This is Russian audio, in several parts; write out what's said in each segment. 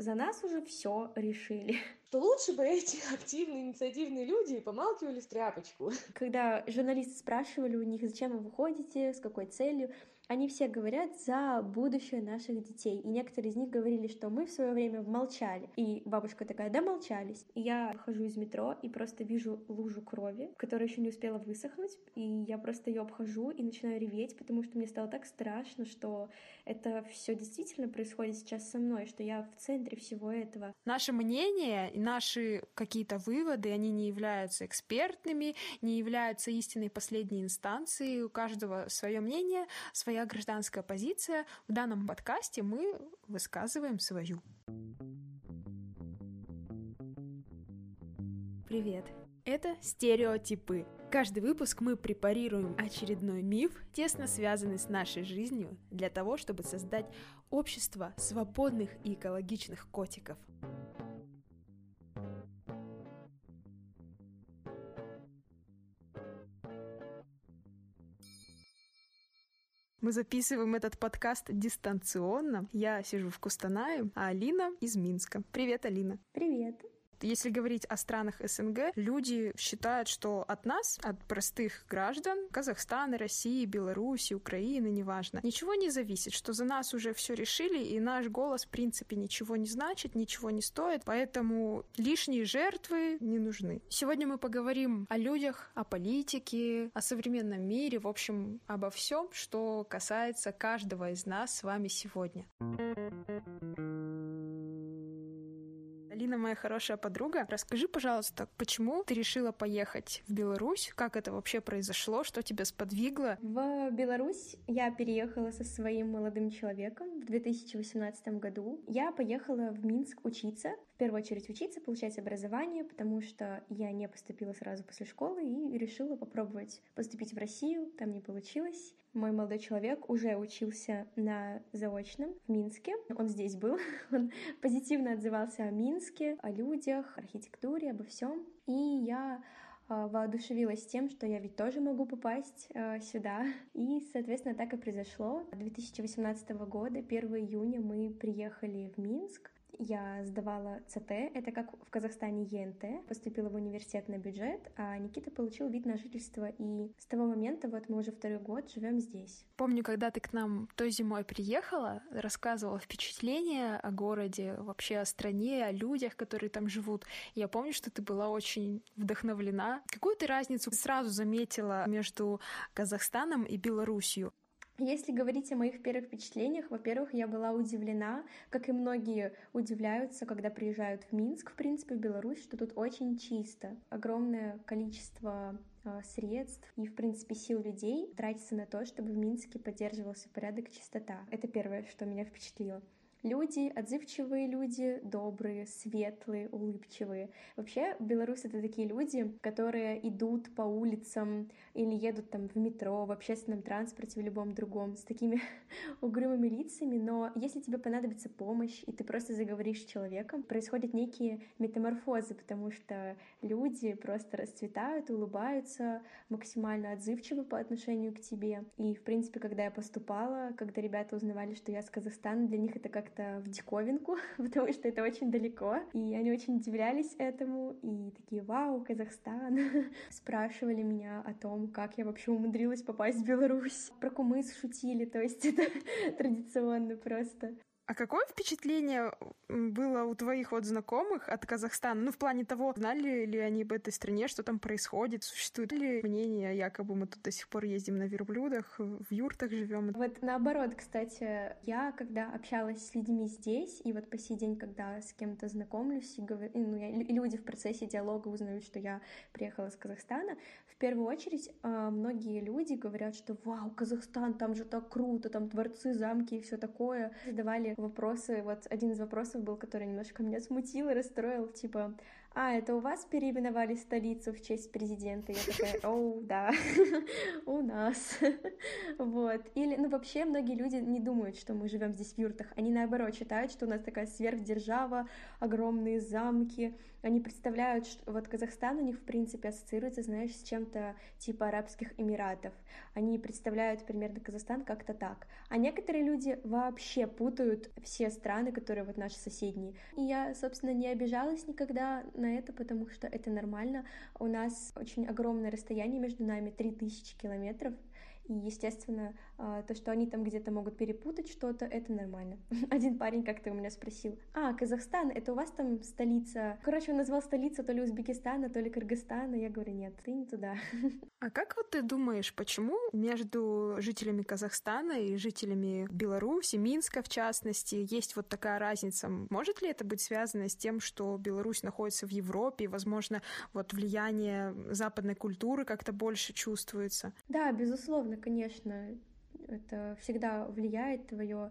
за нас уже все решили. То лучше бы эти активные, инициативные люди помалкивали в тряпочку. Когда журналисты спрашивали у них, зачем вы выходите, с какой целью, они все говорят за будущее наших детей. И некоторые из них говорили, что мы в свое время молчали. И бабушка такая, да молчались. И я выхожу из метро и просто вижу лужу крови, которая еще не успела высохнуть. И я просто ее обхожу и начинаю реветь, потому что мне стало так страшно, что это все действительно происходит сейчас со мной, что я в центре всего этого. Наше мнение и наши какие-то выводы, они не являются экспертными, не являются истинной последней инстанцией. У каждого свое мнение, своя своя гражданская позиция. В данном подкасте мы высказываем свою. Привет. Это стереотипы. Каждый выпуск мы препарируем очередной миф, тесно связанный с нашей жизнью, для того, чтобы создать общество свободных и экологичных котиков. Мы записываем этот подкаст дистанционно. Я сижу в Кустанае, а Алина из Минска. Привет, Алина. Привет. Если говорить о странах СНГ, люди считают, что от нас, от простых граждан, Казахстана, России, Беларуси, Украины, неважно, ничего не зависит, что за нас уже все решили, и наш голос, в принципе, ничего не значит, ничего не стоит, поэтому лишние жертвы не нужны. Сегодня мы поговорим о людях, о политике, о современном мире, в общем, обо всем, что касается каждого из нас с вами сегодня. Алина, моя хорошая подруга, расскажи, пожалуйста, почему ты решила поехать в Беларусь? Как это вообще произошло? Что тебя сподвигло? В Беларусь я переехала со своим молодым человеком в 2018 году. Я поехала в Минск учиться первую очередь учиться, получать образование, потому что я не поступила сразу после школы и решила попробовать поступить в Россию. Там не получилось. Мой молодой человек уже учился на заочном в Минске. Он здесь был. Он позитивно отзывался о Минске, о людях, архитектуре, обо всем. И я а, воодушевилась тем, что я ведь тоже могу попасть э, сюда. И, соответственно, так и произошло. 2018 года, 1 июня, мы приехали в Минск я сдавала ЦТ, это как в Казахстане ЕНТ, поступила в университет на бюджет, а Никита получил вид на жительство, и с того момента вот мы уже второй год живем здесь. Помню, когда ты к нам той зимой приехала, рассказывала впечатления о городе, вообще о стране, о людях, которые там живут. Я помню, что ты была очень вдохновлена. Какую ты разницу сразу заметила между Казахстаном и Белоруссией? Если говорить о моих первых впечатлениях, во-первых, я была удивлена, как и многие удивляются, когда приезжают в Минск, в принципе, в Беларусь, что тут очень чисто. Огромное количество а, средств и, в принципе, сил людей тратится на то, чтобы в Минске поддерживался порядок и чистота. Это первое, что меня впечатлило. Люди, отзывчивые люди, добрые, светлые, улыбчивые. Вообще, белорусы — это такие люди, которые идут по улицам или едут там в метро, в общественном транспорте, в любом другом, с такими угрюмыми лицами, но если тебе понадобится помощь, и ты просто заговоришь с человеком, происходят некие метаморфозы, потому что люди просто расцветают, улыбаются, максимально отзывчивы по отношению к тебе. И, в принципе, когда я поступала, когда ребята узнавали, что я с Казахстана, для них это как как-то в диковинку, потому что это очень далеко. И они очень удивлялись этому и такие, вау, Казахстан. Спрашивали меня о том, как я вообще умудрилась попасть в Беларусь. Про кумыс шутили, то есть это традиционно просто. А какое впечатление было у твоих вот знакомых от Казахстана? Ну, в плане того, знали ли они об этой стране, что там происходит? Существует ли мнение, якобы мы тут до сих пор ездим на верблюдах, в юртах живем? Вот наоборот, кстати, я когда общалась с людьми здесь, и вот по сей день, когда с кем-то знакомлюсь, и, говорю, ну, я, люди в процессе диалога узнают, что я приехала из Казахстана, в первую очередь э, многие люди говорят, что вау, Казахстан, там же так круто, там дворцы, замки и все такое. Задавали вопросы. Вот один из вопросов был, который немножко меня смутил и расстроил, типа, а, это у вас переименовали столицу в честь президента? Я такая, оу, да, у нас. вот. Или, ну, вообще, многие люди не думают, что мы живем здесь в юртах. Они, наоборот, считают, что у нас такая сверхдержава, огромные замки. Они представляют, что вот Казахстан у них, в принципе, ассоциируется, знаешь, с чем-то типа Арабских Эмиратов. Они представляют примерно Казахстан как-то так. А некоторые люди вообще путают все страны, которые вот наши соседние. И я, собственно, не обижалась никогда на это, потому что это нормально. У нас очень огромное расстояние между нами, 3000 километров, и, естественно, то, что они там где-то могут перепутать что-то, это нормально. Один парень как-то у меня спросил, а, Казахстан, это у вас там столица? Короче, он назвал столицу то ли Узбекистана, то ли Кыргызстана. Я говорю, нет, ты не туда. А как вот ты думаешь, почему между жителями Казахстана и жителями Беларуси, Минска в частности, есть вот такая разница? Может ли это быть связано с тем, что Беларусь находится в Европе, и, возможно, вот влияние западной культуры как-то больше чувствуется? Да, безусловно, конечно, это всегда влияет твое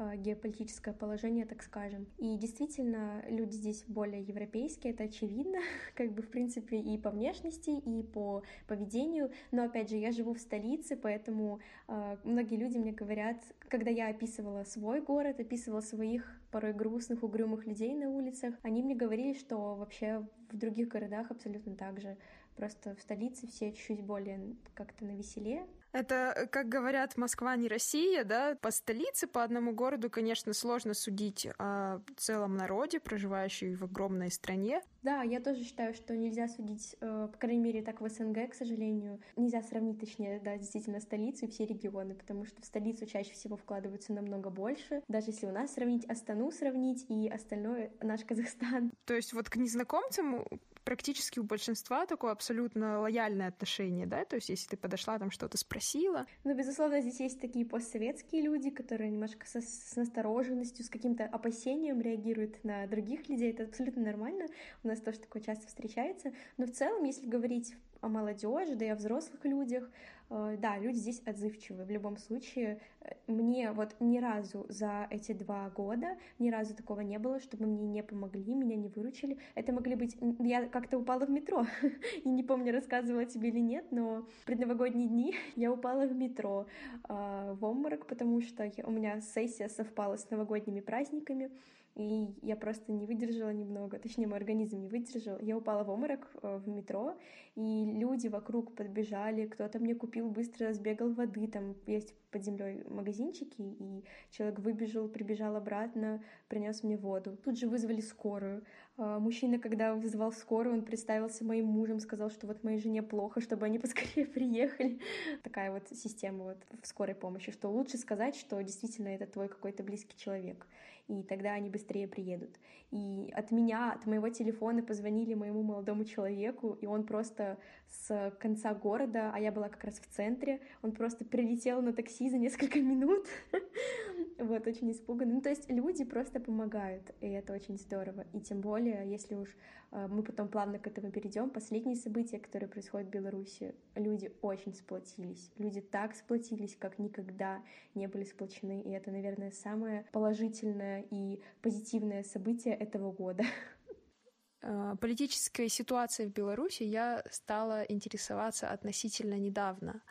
а, геополитическое положение, так скажем. И действительно, люди здесь более европейские, это очевидно, как бы, в принципе, и по внешности, и по поведению. Но, опять же, я живу в столице, поэтому э, многие люди мне говорят, когда я описывала свой город, описывала своих порой грустных, угрюмых людей на улицах, они мне говорили, что вообще в других городах абсолютно так же. Просто в столице все чуть-чуть более как-то на веселе, это, как говорят, Москва не Россия, да? По столице, по одному городу, конечно, сложно судить о целом народе, проживающем в огромной стране. Да, я тоже считаю, что нельзя судить, э, по крайней мере, так в СНГ, к сожалению. Нельзя сравнить, точнее, да, действительно, столицу и все регионы, потому что в столицу чаще всего вкладываются намного больше. Даже если у нас сравнить Астану, сравнить и остальное наш Казахстан. То есть вот к незнакомцам практически у большинства такое абсолютно лояльное отношение, да? То есть если ты подошла, там что-то спросила. Ну, безусловно, здесь есть такие постсоветские люди, которые немножко со, с настороженностью, с каким-то опасением реагируют на других людей. Это абсолютно нормально. У нас тоже такое часто встречается. Но в целом, если говорить о молодежи, да и о взрослых людях, да, люди здесь отзывчивые. В любом случае, э, мне вот ни разу за эти два года, ни разу такого не было, чтобы мне не помогли, меня не выручили. Это могли быть... Я как-то упала в метро, и не помню, рассказывала тебе или нет, но в предновогодние дни я упала в метро э, в обморок, потому что у меня сессия совпала с новогодними праздниками, и я просто не выдержала немного, точнее, мой организм не выдержал. Я упала в обморок э, в метро, и люди вокруг подбежали, кто-то мне купил, быстро сбегал воды, там есть под землей магазинчики, и человек выбежал, прибежал обратно, принес мне воду. Тут же вызвали скорую. А, мужчина, когда вызывал скорую, он представился моим мужем, сказал, что вот моей жене плохо, чтобы они поскорее приехали. Такая вот система вот в скорой помощи, что лучше сказать, что действительно это твой какой-то близкий человек и тогда они быстрее приедут. И от меня, от моего телефона позвонили моему молодому человеку, и он просто с конца города, а я была как раз в центре, он просто прилетел на такси за несколько минут, вот, очень испуганный. Ну, то есть люди просто помогают, и это очень здорово. И тем более, если уж э, мы потом плавно к этому перейдем, последние события, которые происходят в Беларуси, люди очень сплотились. Люди так сплотились, как никогда не были сплочены, и это, наверное, самое положительное и позитивное событие этого года. Э, политической ситуацией в Беларуси я стала интересоваться относительно недавно.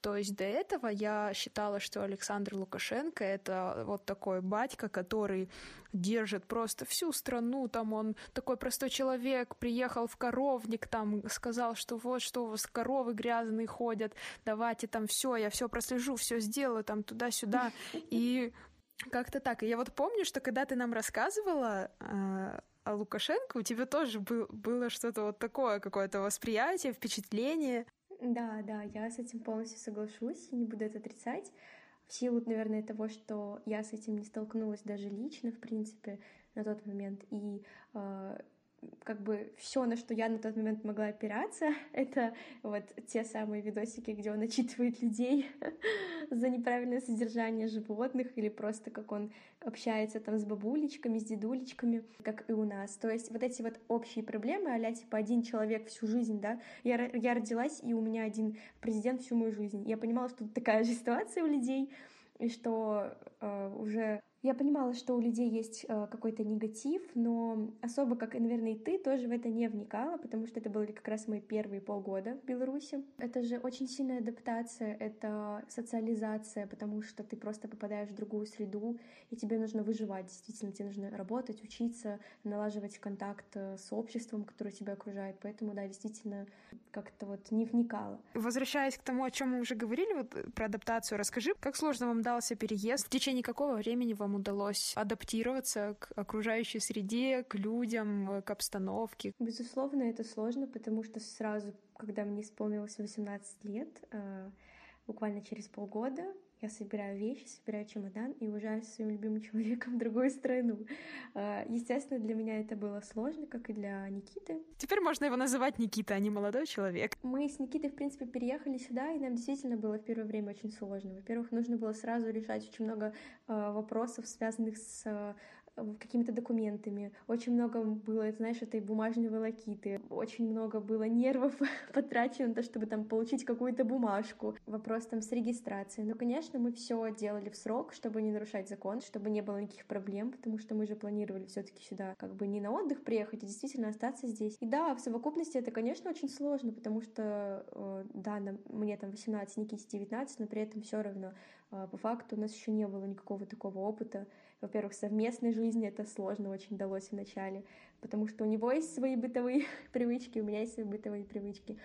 То есть до этого я считала, что Александр Лукашенко это вот такой батька, который держит просто всю страну, там он такой простой человек, приехал в коровник, там сказал, что вот что у вас коровы грязные ходят, давайте там все, я все прослежу, все сделаю, там туда-сюда. И как-то так. И я вот помню, что когда ты нам рассказывала э, о Лукашенко, у тебя тоже был, было что-то вот такое, какое-то восприятие, впечатление. Да, да, я с этим полностью соглашусь, не буду это отрицать. В силу, наверное, того, что я с этим не столкнулась даже лично, в принципе, на тот момент. И э, как бы все, на что я на тот момент могла опираться, это вот те самые видосики, где он отчитывает людей за неправильное содержание животных или просто как он общается там с бабулечками, с дедулечками, как и у нас. То есть вот эти вот общие проблемы, а типа один человек всю жизнь, да, я, я родилась, и у меня один президент всю мою жизнь. Я понимала, что такая же ситуация у людей, и что э, уже Я понимала, что у людей есть э, какой-то негатив, но особо, как, наверное, и ты, тоже в это не вникала, потому что это были как раз мои первые полгода в Беларуси. Это же очень сильная адаптация, это социализация, потому что ты просто попадаешь в другую среду, и тебе нужно выживать. Действительно, тебе нужно работать, учиться, налаживать контакт э, с обществом, которое тебя окружает. Поэтому, да, действительно, как-то вот не вникала. Возвращаясь к тому, о чем мы уже говорили, вот э, про адаптацию, расскажи, как сложно вам дался переезд? В течение какого времени вам вам удалось адаптироваться к окружающей среде, к людям, к обстановке? Безусловно, это сложно, потому что сразу, когда мне исполнилось 18 лет, э, буквально через полгода я собираю вещи, собираю чемодан и уезжаю со своим любимым человеком в другую страну. А, естественно, для меня это было сложно, как и для Никиты. Теперь можно его называть Никита, а не молодой человек. Мы с Никитой, в принципе, переехали сюда, и нам действительно было в первое время очень сложно. Во-первых, нужно было сразу решать очень много э, вопросов, связанных с какими-то документами. Очень много было, знаешь, этой бумажной волокиты. Очень много было нервов потрачено на то, чтобы там получить какую-то бумажку. Вопрос там с регистрацией. Но, конечно, мы все делали в срок, чтобы не нарушать закон, чтобы не было никаких проблем, потому что мы же планировали все-таки сюда как бы не на отдых приехать, а действительно остаться здесь. И да, в совокупности это, конечно, очень сложно, потому что, э, да, нам, мне там 18, Никите 19, но при этом все равно э, по факту у нас еще не было никакого такого опыта во-первых, совместной жизни это сложно очень далось вначале, потому что у него есть свои бытовые привычки, у меня есть свои бытовые привычки.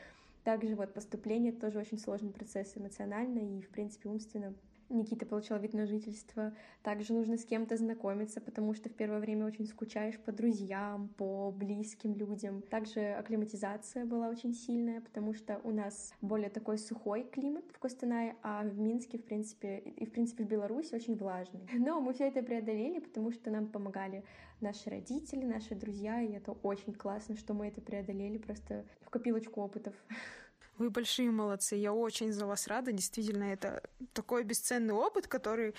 Также вот поступление — тоже очень сложный процесс эмоционально и, в принципе, умственно. Никита получал вид на жительство. Также нужно с кем-то знакомиться, потому что в первое время очень скучаешь по друзьям, по близким людям. Также акклиматизация была очень сильная, потому что у нас более такой сухой климат в Костанае, а в Минске, в принципе, и в принципе в Беларуси очень влажный. Но мы все это преодолели, потому что нам помогали наши родители, наши друзья, и это очень классно, что мы это преодолели просто в копилочку опытов. Вы большие молодцы, я очень за вас рада. Действительно, это такой бесценный опыт, который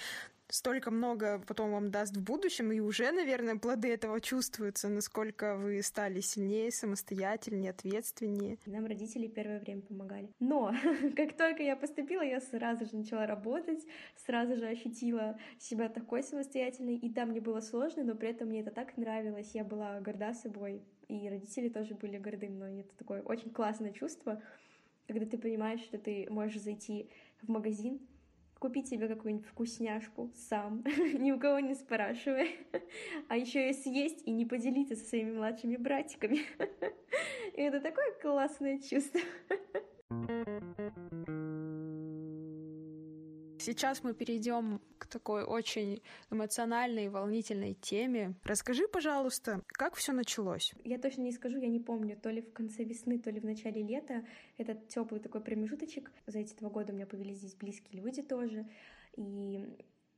столько много потом вам даст в будущем, и уже, наверное, плоды этого чувствуются, насколько вы стали сильнее, самостоятельнее, ответственнее. Нам родители первое время помогали. Но как только я поступила, я сразу же начала работать, сразу же ощутила себя такой самостоятельной, и да, мне было сложно, но при этом мне это так нравилось, я была горда собой, и родители тоже были горды мной, это такое очень классное чувство, когда ты понимаешь, что ты можешь зайти в магазин, купить себе какую-нибудь вкусняшку сам, ни у кого не спрашивая, а еще и съесть и не поделиться со своими младшими братиками. И это такое классное чувство. Сейчас мы перейдем к такой очень эмоциональной и волнительной теме. Расскажи, пожалуйста, как все началось? Я точно не скажу, я не помню, то ли в конце весны, то ли в начале лета. Этот теплый такой промежуточек. За эти два года у меня появились здесь близкие люди тоже. И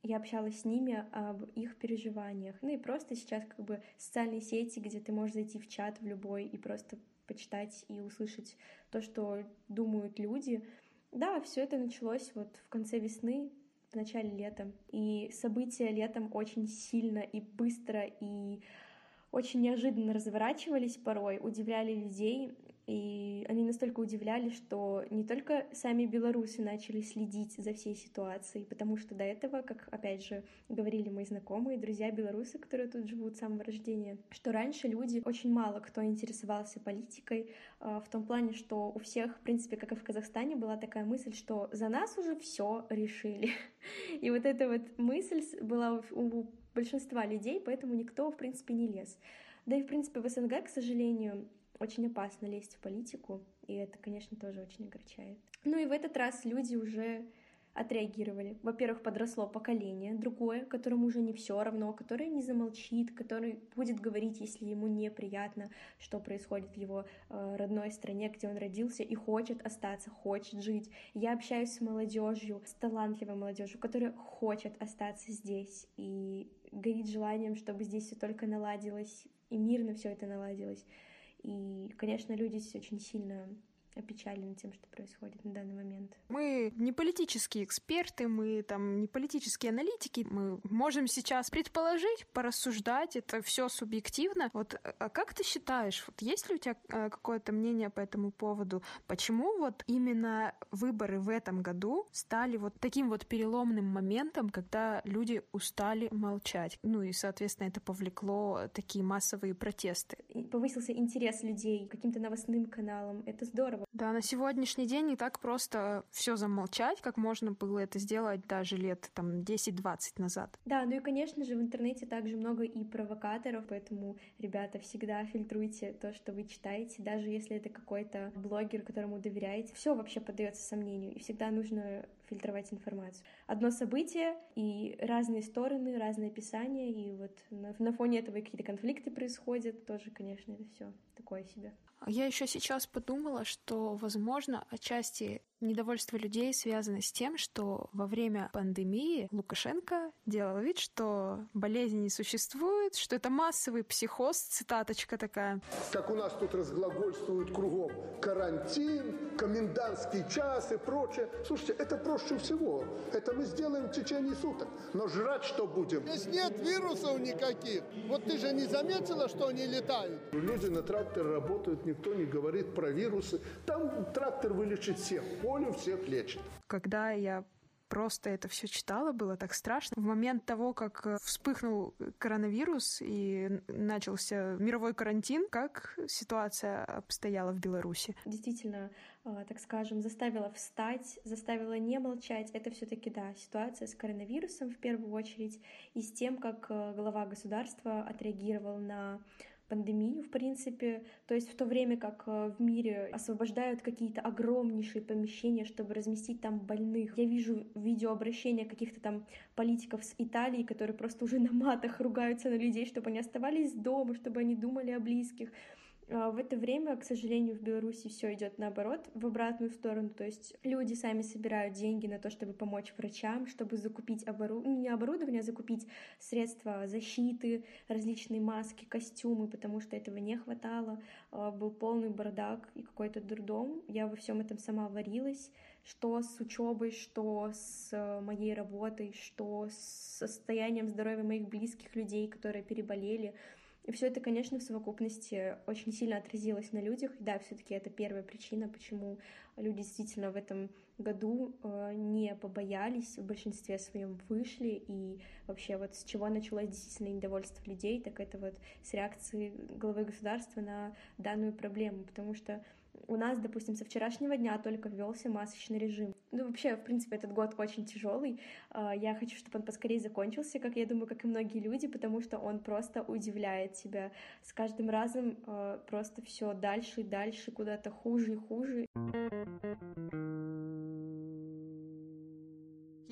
я общалась с ними об их переживаниях. Ну и просто сейчас как бы социальные сети, где ты можешь зайти в чат в любой и просто почитать и услышать то, что думают люди — да, все это началось вот в конце весны, в начале лета. И события летом очень сильно и быстро и очень неожиданно разворачивались порой, удивляли людей. И они настолько удивляли, что не только сами белорусы начали следить за всей ситуацией, потому что до этого, как опять же говорили мои знакомые, друзья белорусы, которые тут живут с самого рождения, что раньше люди, очень мало кто интересовался политикой, а, в том плане, что у всех, в принципе, как и в Казахстане, была такая мысль, что за нас уже все решили. И вот эта вот мысль была у большинства людей, поэтому никто, в принципе, не лез. Да и, в принципе, в СНГ, к сожалению, очень опасно лезть в политику, и это, конечно, тоже очень огорчает. Ну и в этот раз люди уже отреагировали. Во-первых, подросло поколение другое, которому уже не все равно, которое не замолчит, который будет говорить, если ему неприятно, что происходит в его э, родной стране, где он родился, и хочет остаться, хочет жить. Я общаюсь с молодежью, с талантливой молодежью, которая хочет остаться здесь и горит желанием, чтобы здесь все только наладилось и мирно все это наладилось. И, конечно, люди здесь очень сильно опечалены тем, что происходит на данный момент. Мы не политические эксперты, мы там не политические аналитики. Мы можем сейчас предположить, порассуждать, это все субъективно. Вот а как ты считаешь, вот есть ли у тебя э, какое-то мнение по этому поводу? Почему вот именно выборы в этом году стали вот таким вот переломным моментом, когда люди устали молчать? Ну и, соответственно, это повлекло такие массовые протесты. Повысился интерес людей к каким-то новостным каналам. Это здорово. Да, на сегодняшний день не так просто все замолчать, как можно было это сделать даже лет там 10-20 назад. Да, ну и, конечно же, в интернете также много и провокаторов, поэтому, ребята, всегда фильтруйте то, что вы читаете, даже если это какой-то блогер, которому доверяете. Все вообще поддается сомнению, и всегда нужно фильтровать информацию. Одно событие и разные стороны, разные описания, и вот на, на фоне этого какие-то конфликты происходят, тоже, конечно, это все такое себе. Я еще сейчас подумала, что, возможно, отчасти недовольство людей связано с тем, что во время пандемии Лукашенко делал вид, что болезни не существует, что это массовый психоз, цитаточка такая. Как у нас тут разглагольствуют кругом карантин, комендантский час и прочее. Слушайте, это проще всего. Это мы сделаем в течение суток. Но жрать что будем? Здесь нет вирусов никаких. Вот ты же не заметила, что они летают? Люди на тракторе работают никто не говорит про вирусы. Там трактор вылечит всех, поле всех лечит. Когда я просто это все читала, было так страшно. В момент того, как э, вспыхнул коронавирус и начался мировой карантин, как ситуация обстояла в Беларуси? Действительно, э, так скажем, заставила встать, заставила не молчать. Это все таки да, ситуация с коронавирусом в первую очередь и с тем, как э, глава государства отреагировал на пандемию, в принципе. То есть в то время как э, в мире освобождают какие-то огромнейшие помещения, чтобы разместить там больных. Я вижу видеообращения каких-то там политиков с Италии, которые просто уже на матах ругаются на людей, чтобы они оставались дома, чтобы они думали о близких. А, в это время, к сожалению, в Беларуси все идет наоборот, в обратную сторону. То есть люди сами собирают деньги на то, чтобы помочь врачам, чтобы закупить оборудование, ну, не оборудование, а закупить средства защиты, различные маски, костюмы, потому что этого не хватало. А, был полный бардак и какой-то дурдом. Я во всем этом сама варилась, что с учебой, что с э, моей работой, что с состоянием здоровья моих близких людей, которые переболели. И все это, конечно, в совокупности очень сильно отразилось на людях. И да, все-таки это первая причина, почему люди действительно в этом году э, не побоялись, в большинстве своем вышли. И вообще вот с чего началось действительно недовольство людей, так это вот с реакции главы государства на данную проблему. Потому что у нас, допустим, со вчерашнего дня только ввелся масочный режим. Ну, вообще, в принципе, этот год очень тяжелый. А, я хочу, чтобы он поскорее закончился, как я думаю, как и многие люди, потому что он просто удивляет тебя. С каждым разом а, просто все дальше и дальше, куда-то хуже и хуже.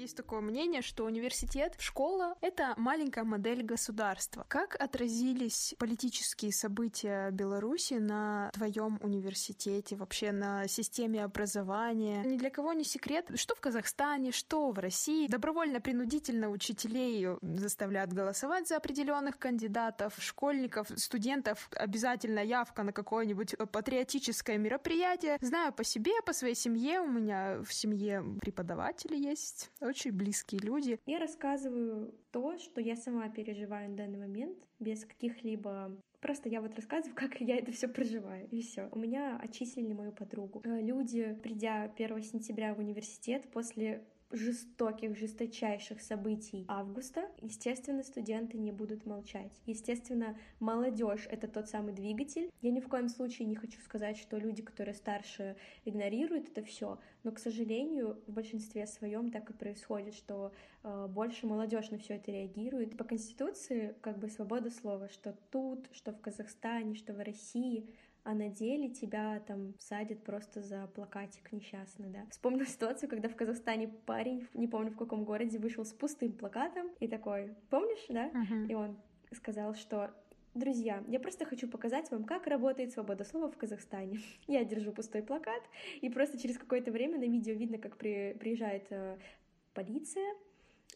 Есть такое мнение, что университет, школа — это маленькая модель государства. Как отразились политические события Беларуси на твоем университете, вообще на системе образования? Ни для кого не секрет, что в Казахстане, что в России. Добровольно-принудительно учителей заставляют голосовать за определенных кандидатов, школьников, студентов. Обязательно явка на какое-нибудь патриотическое мероприятие. Знаю по себе, по своей семье. У меня в семье преподаватели есть очень близкие люди. Я рассказываю то, что я сама переживаю на данный момент, без каких-либо Просто я вот рассказываю, как я это все проживаю, и все. У меня отчислили мою подругу. Э, люди, придя 1 сентября в университет после жестоких, жесточайших событий августа, естественно, студенты не будут молчать. Естественно, молодежь — это тот самый двигатель. Я ни в коем случае не хочу сказать, что люди, которые старше, игнорируют это все, но, к сожалению, в большинстве своем так и происходит, что э, больше молодежь на все это реагирует. По Конституции как бы свобода слова, что тут, что в Казахстане, что в России — а на деле тебя там садят просто за плакатик несчастный, да. Вспомнила ситуацию, когда в Казахстане парень, не помню в каком городе, вышел с пустым плакатом и такой, помнишь, да? Uh-huh. И он сказал, что Друзья, я просто хочу показать вам, как работает свобода слова в Казахстане. Я держу пустой плакат, и просто через какое-то время на видео видно, как при, приезжает э, полиция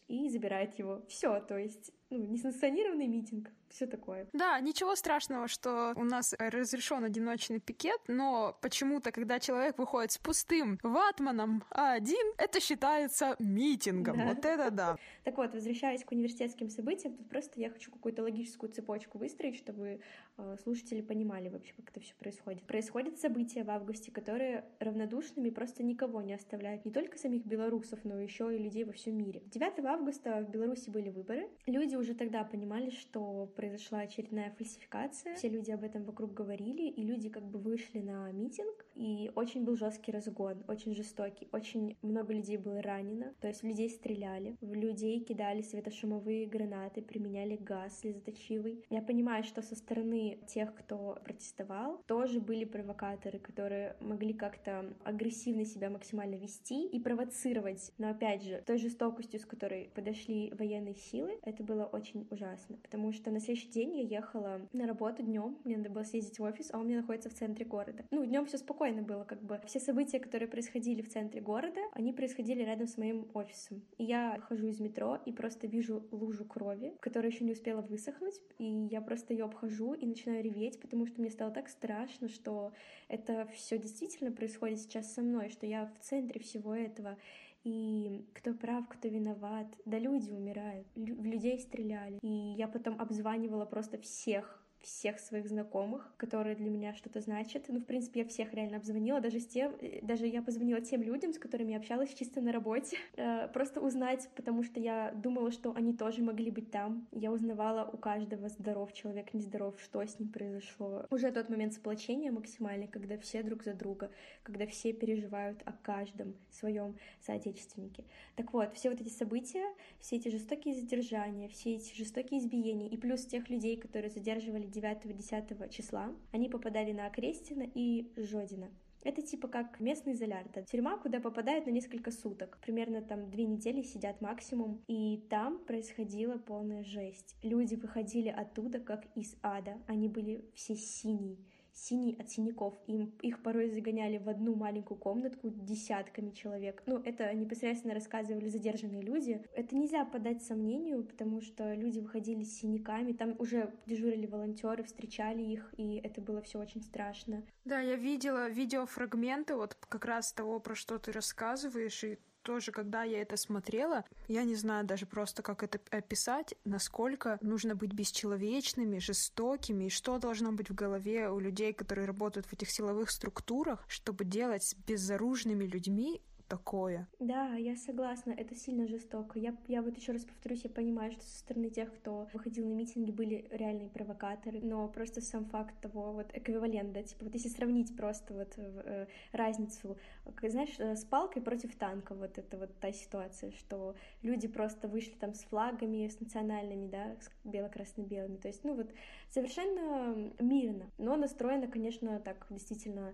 и забирает его. Все, то есть, ну, несанкционированный митинг. Все такое. Да, ничего страшного, что у нас разрешен одиночный пикет, но почему-то, когда человек выходит с пустым ватманом а один, это считается митингом. Да. Вот это да. Так вот, возвращаясь к университетским событиям, тут просто я хочу какую-то логическую цепочку выстроить, чтобы э, слушатели понимали вообще, как это все происходит. Происходят события в августе, которые равнодушными просто никого не оставляют, не только самих белорусов, но еще и людей во всем мире. 9 августа в Беларуси были выборы. Люди уже тогда понимали, что произошла очередная фальсификация. Все люди об этом вокруг говорили, и люди как бы вышли на митинг, и очень был жесткий разгон, очень жестокий, очень много людей было ранено, то есть в людей стреляли, в людей кидали светошумовые гранаты, применяли газ слезоточивый. Я понимаю, что со стороны тех, кто протестовал, тоже были провокаторы, которые могли как-то агрессивно себя максимально вести и провоцировать, но опять же, той жестокостью, с которой подошли военные силы, это было очень ужасно, потому что на следующий день я ехала на работу днем, мне надо было съездить в офис, а он мне находится в центре города. Ну, днем все спокойно было, как бы. Все события, которые происходили в центре города, они происходили рядом с моим офисом. И я хожу из метро и просто вижу лужу крови, которая еще не успела высохнуть, и я просто ее обхожу и начинаю реветь, потому что мне стало так страшно, что это все действительно происходит сейчас со мной, что я в центре всего этого. И кто прав, кто виноват. Да люди умирают, в людей стреляли. И я потом обзванивала просто всех всех своих знакомых, которые для меня что-то значат. Ну, в принципе, я всех реально обзвонила, даже с тем, э, даже я позвонила тем людям, с которыми я общалась чисто на работе, э, просто узнать, потому что я думала, что они тоже могли быть там. Я узнавала у каждого, здоров человек, нездоров, что с ним произошло. Уже тот момент сплочения максимальный, когда все друг за друга, когда все переживают о каждом своем соотечественнике. Так вот, все вот эти события, все эти жестокие задержания, все эти жестокие избиения, и плюс тех людей, которые задерживали 9-10 числа, они попадали на Окрестина и Жодина. Это типа как местный изолятор. Тюрьма, куда попадают на несколько суток. Примерно там две недели сидят максимум. И там происходила полная жесть. Люди выходили оттуда как из ада. Они были все синие синий от синяков. Им, их порой загоняли в одну маленькую комнатку десятками человек. Ну, это непосредственно рассказывали задержанные люди. Это нельзя подать сомнению, потому что люди выходили с синяками, там уже дежурили волонтеры, встречали их, и это было все очень страшно. Да, я видела видеофрагменты вот как раз того, про что ты рассказываешь, и тоже, когда я это смотрела, я не знаю даже просто, как это описать, насколько нужно быть бесчеловечными, жестокими, и что должно быть в голове у людей, которые работают в этих силовых структурах, чтобы делать с безоружными людьми такое. Да, я согласна, это сильно жестоко. Я, я вот еще раз повторюсь, я понимаю, что со стороны тех, кто выходил на митинги, были реальные провокаторы, но просто сам факт того, вот эквивалент, да, типа вот если сравнить просто вот э, разницу, знаешь, э, с палкой против танка, вот это вот та ситуация, что люди просто вышли там с флагами, с национальными, да, с бело-красно-белыми, то есть, ну вот совершенно мирно, но настроено, конечно, так действительно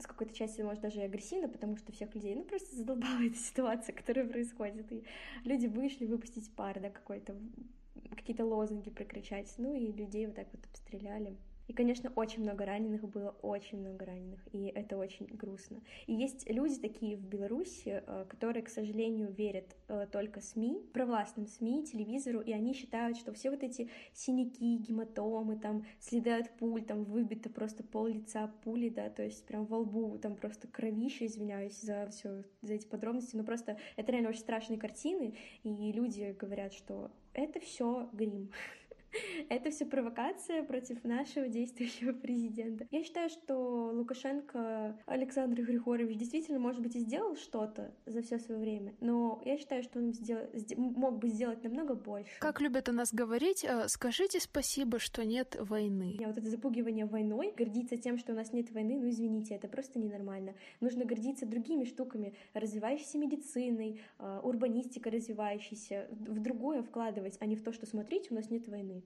с какой-то части, может, даже агрессивно, потому что всех людей, ну, просто задолбала эта ситуация, которая происходит, и люди вышли выпустить пар, да, какой-то, какие-то лозунги прокричать, ну, и людей вот так вот обстреляли. И, конечно, очень много раненых было, очень много раненых, и это очень грустно. И есть люди такие в Беларуси, э, которые, к сожалению, верят э, только СМИ, провластным СМИ, телевизору, и они считают, что все вот эти синяки, гематомы, там, следы от пуль, там, выбито просто пол лица пули, да, то есть прям во лбу, там просто кровища, извиняюсь за все, за эти подробности, но просто это реально очень страшные картины, и люди говорят, что это все грим. Это все провокация против нашего действующего президента. Я считаю, что Лукашенко Александр Григорьевич действительно, может быть, и сделал что-то за все свое время, но я считаю, что он сделал, мог бы сделать намного больше. Как любят о нас говорить, э, скажите спасибо, что нет войны. Я вот это запугивание войной, гордиться тем, что у нас нет войны, ну извините, это просто ненормально. Нужно гордиться другими штуками, развивающейся медициной, э, урбанистикой развивающейся, в другое вкладывать, а не в то, что смотрите, у нас нет войны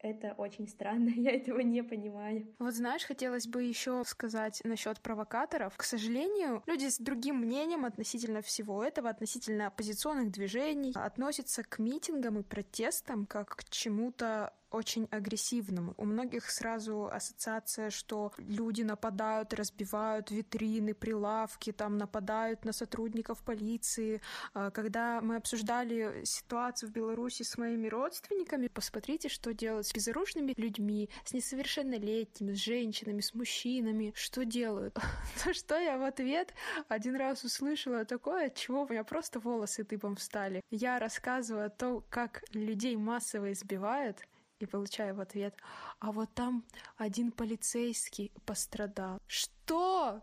это очень странно, я этого не понимаю. Вот знаешь, хотелось бы еще сказать насчет провокаторов. К сожалению, люди с другим мнением относительно всего этого, относительно оппозиционных движений, относятся к митингам и протестам как к чему-то очень агрессивным. У многих сразу ассоциация, что люди нападают, разбивают витрины, прилавки, там нападают на сотрудников полиции. А, когда мы обсуждали ситуацию в Беларуси с моими родственниками, посмотрите, что делают с безоружными людьми, с несовершеннолетними, с женщинами, с мужчинами? Что делают? То, что я в ответ один раз услышала такое, от чего у меня просто волосы тыпом встали. Я рассказываю о том, как людей массово избивают, и получаю в ответ, а вот там один полицейский пострадал. Что?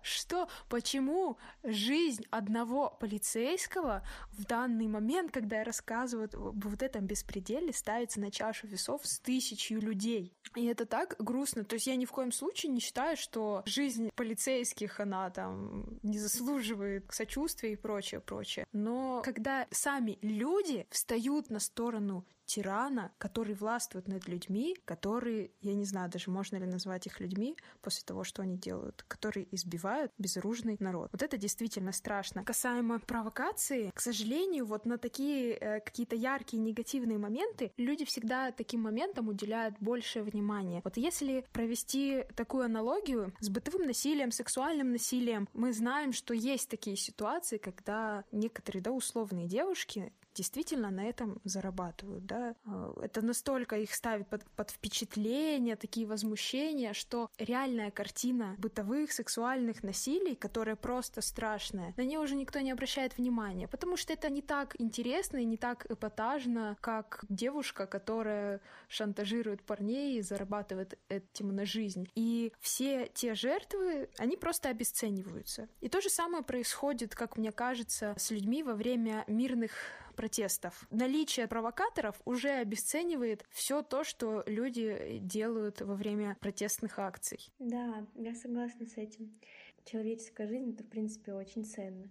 Что? Почему жизнь одного полицейского в данный момент, когда я рассказываю вот этом беспределе, ставится на чашу весов с тысячью людей? И это так грустно. То есть я ни в коем случае не считаю, что жизнь полицейских, она там не заслуживает сочувствия и прочее, прочее. Но когда сами люди встают на сторону тирана, который властвует над людьми, которые, я не знаю даже, можно ли назвать их людьми после того, что они делают, которые избивают безоружный народ. Вот это действительно страшно. Касаемо провокации, к сожалению, вот на такие э, какие-то яркие негативные моменты люди всегда таким моментам уделяют больше внимания. Вот если провести такую аналогию с бытовым насилием, сексуальным насилием, мы знаем, что есть такие ситуации, когда некоторые, да, условные девушки действительно на этом зарабатывают, да. А, это настолько их ставит под, под впечатление, такие возмущения, что реальная картина бытовых сексуальных насилий, которая просто страшная, на нее уже никто не обращает внимания, потому что это не так интересно и не так эпатажно, как девушка, которая шантажирует парней и зарабатывает этим на жизнь. И все те жертвы, они просто обесцениваются. И то же самое происходит, как мне кажется, с людьми во время мирных протестов. Наличие провокаторов уже обесценивает все то, что люди делают во время протестных акций. Да, я согласна с этим. Человеческая жизнь это, в принципе, очень ценно.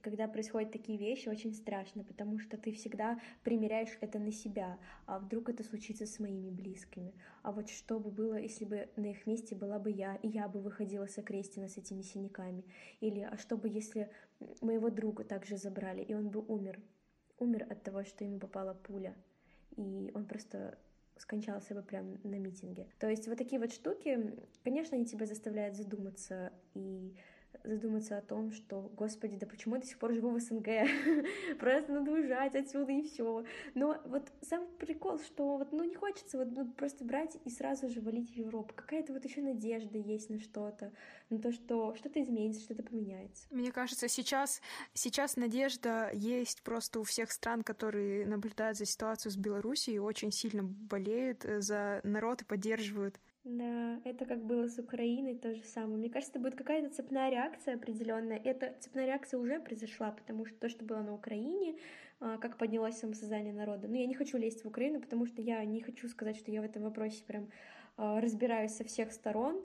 Когда происходят такие вещи, очень страшно, потому что ты всегда примеряешь это на себя. А вдруг это случится с моими близкими? А вот что бы было, если бы на их месте была бы я, и я бы выходила с окрестина с этими синяками? Или а что бы, если моего друга также забрали, и он бы умер? Умер от того, что ему попала пуля, и он просто скончался бы прямо на митинге. То есть вот такие вот штуки, конечно, они тебя заставляют задуматься и задуматься о том, что, господи, да почему я до сих пор живу в СНГ? Просто надо уезжать отсюда и все. Но вот сам прикол, что вот, ну, не хочется вот ну, просто брать и сразу же валить в Европу. Какая-то вот еще надежда есть на что-то, на то, что что-то изменится, что-то поменяется. Мне кажется, сейчас, сейчас надежда есть просто у всех стран, которые наблюдают за ситуацию с Белоруссией, очень сильно болеют э, за народ и поддерживают да, это как было с Украиной, то же самое. Мне кажется, будет какая-то цепная реакция определенная. Эта цепная реакция уже произошла, потому что то, что было на Украине, а, как поднялось самосознание народа. Но я не хочу лезть в Украину, потому что я не хочу сказать, что я в этом вопросе прям а, разбираюсь со всех сторон.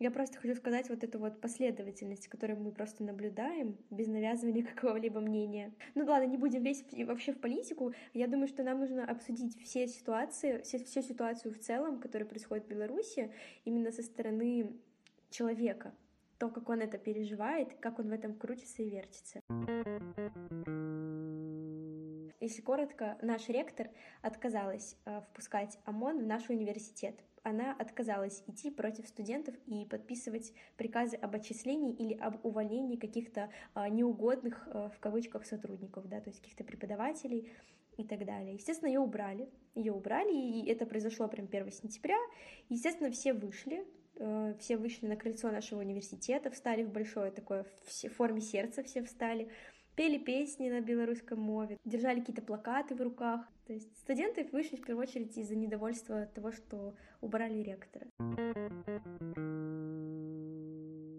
Я просто хочу сказать вот эту вот последовательность, которую мы просто наблюдаем, без навязывания какого-либо мнения. Ну ладно, не будем лезть вообще в политику. Я думаю, что нам нужно обсудить все ситуации, все, всю ситуацию в целом, которая происходит в Беларуси, именно со стороны человека. То, как он это переживает, как он в этом крутится и вертится. Если коротко, наш ректор отказалась э, впускать ОМОН в наш университет она отказалась идти против студентов и подписывать приказы об отчислении или об увольнении каких-то а, неугодных а, в кавычках сотрудников, да, то есть каких-то преподавателей и так далее. Естественно, ее убрали, ее убрали, и это произошло прям 1 сентября. Естественно, все вышли, э, все вышли на крыльцо нашего университета, встали в большое такое, в форме сердца все встали, пели песни на белорусском мове, держали какие-то плакаты в руках. То есть студенты вышли в первую очередь из-за недовольства того, что убрали ректора.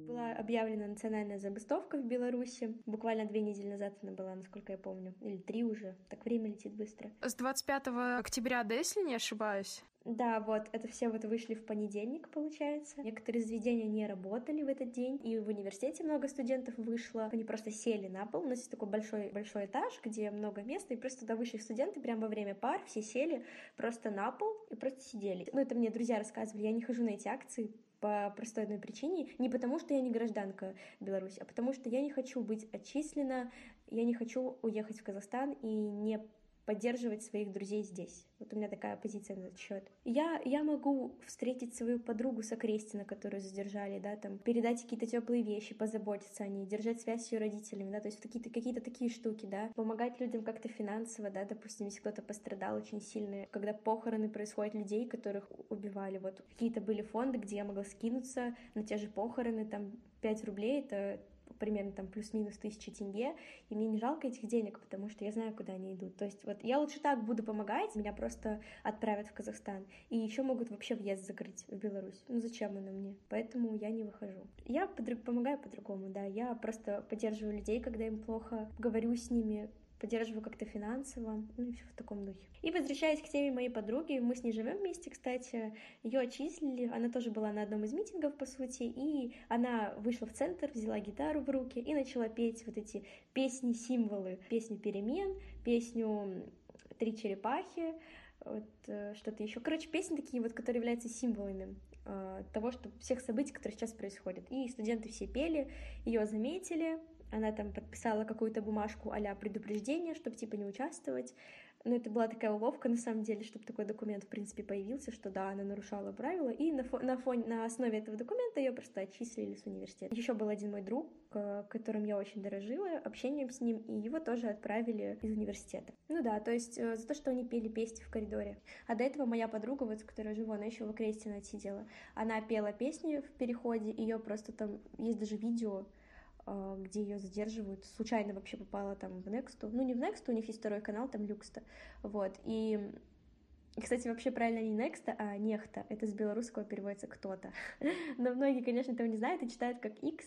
Была объявлена национальная забастовка в Беларуси. Буквально две недели назад она была, насколько я помню. Или три уже. Так время летит быстро. С 25 октября, да, если не ошибаюсь? Да, вот, это все вот вышли в понедельник, получается. Некоторые заведения не работали в этот день, и в университете много студентов вышло. Они просто сели на пол. У нас есть такой большой, большой этаж, где много места, и просто туда вышли студенты прямо во время пар, все сели просто на пол и просто сидели. Ну, это мне друзья рассказывали, я не хожу на эти акции, по простой одной причине. Не потому, что я не гражданка Беларуси, а потому что я не хочу быть отчислена, я не хочу уехать в Казахстан и не поддерживать своих друзей здесь. Вот у меня такая позиция на этот счет. Я, я могу встретить свою подругу с Окрестина, которую задержали, да, там, передать какие-то теплые вещи, позаботиться о ней, держать связь с ее родителями, да, то есть какие-то какие такие штуки, да, помогать людям как-то финансово, да, допустим, если кто-то пострадал очень сильно, когда похороны происходят людей, которых убивали, вот какие-то были фонды, где я могла скинуться на те же похороны, там 5 рублей, это примерно там плюс-минус тысяча тенге, и мне не жалко этих денег, потому что я знаю, куда они идут. То есть вот я лучше так буду помогать, меня просто отправят в Казахстан, и еще могут вообще въезд закрыть в Беларусь. Ну зачем оно мне? Поэтому я не выхожу. Я помогаю по-другому, да, я просто поддерживаю людей, когда им плохо, говорю с ними, поддерживаю как-то финансово, ну и все в таком духе. И возвращаясь к теме моей подруги, мы с ней живем вместе, кстати, ее отчислили, она тоже была на одном из митингов, по сути, и она вышла в центр, взяла гитару в руки и начала петь вот эти песни-символы, песню перемен, песню «Три черепахи», вот, э, что-то еще. Короче, песни такие вот, которые являются символами э, того, что всех событий, которые сейчас происходят. И студенты все пели, ее заметили, она там подписала какую-то бумажку а предупреждение, чтобы типа не участвовать. Но это была такая уловка, на самом деле, чтобы такой документ, в принципе, появился, что да, она нарушала правила, и на, фо на, фоне, на основе этого документа ее просто отчислили с университета. Еще был один мой друг, которым я очень дорожила, общением с ним, и его тоже отправили из университета. Ну да, то есть э, за то, что они пели песни в коридоре. А до этого моя подруга, вот, с которой я живу, она еще в Окрестино отсидела. Она пела песни в переходе, ее просто там, есть даже видео, где ее задерживают. Случайно вообще попала там в Next. Ну, не в Next, у них есть второй канал, там Люкста. Вот. И кстати, вообще правильно не Next, а Нехта. Это с белорусского переводится кто-то. Но многие, конечно, этого не знают и читают как X.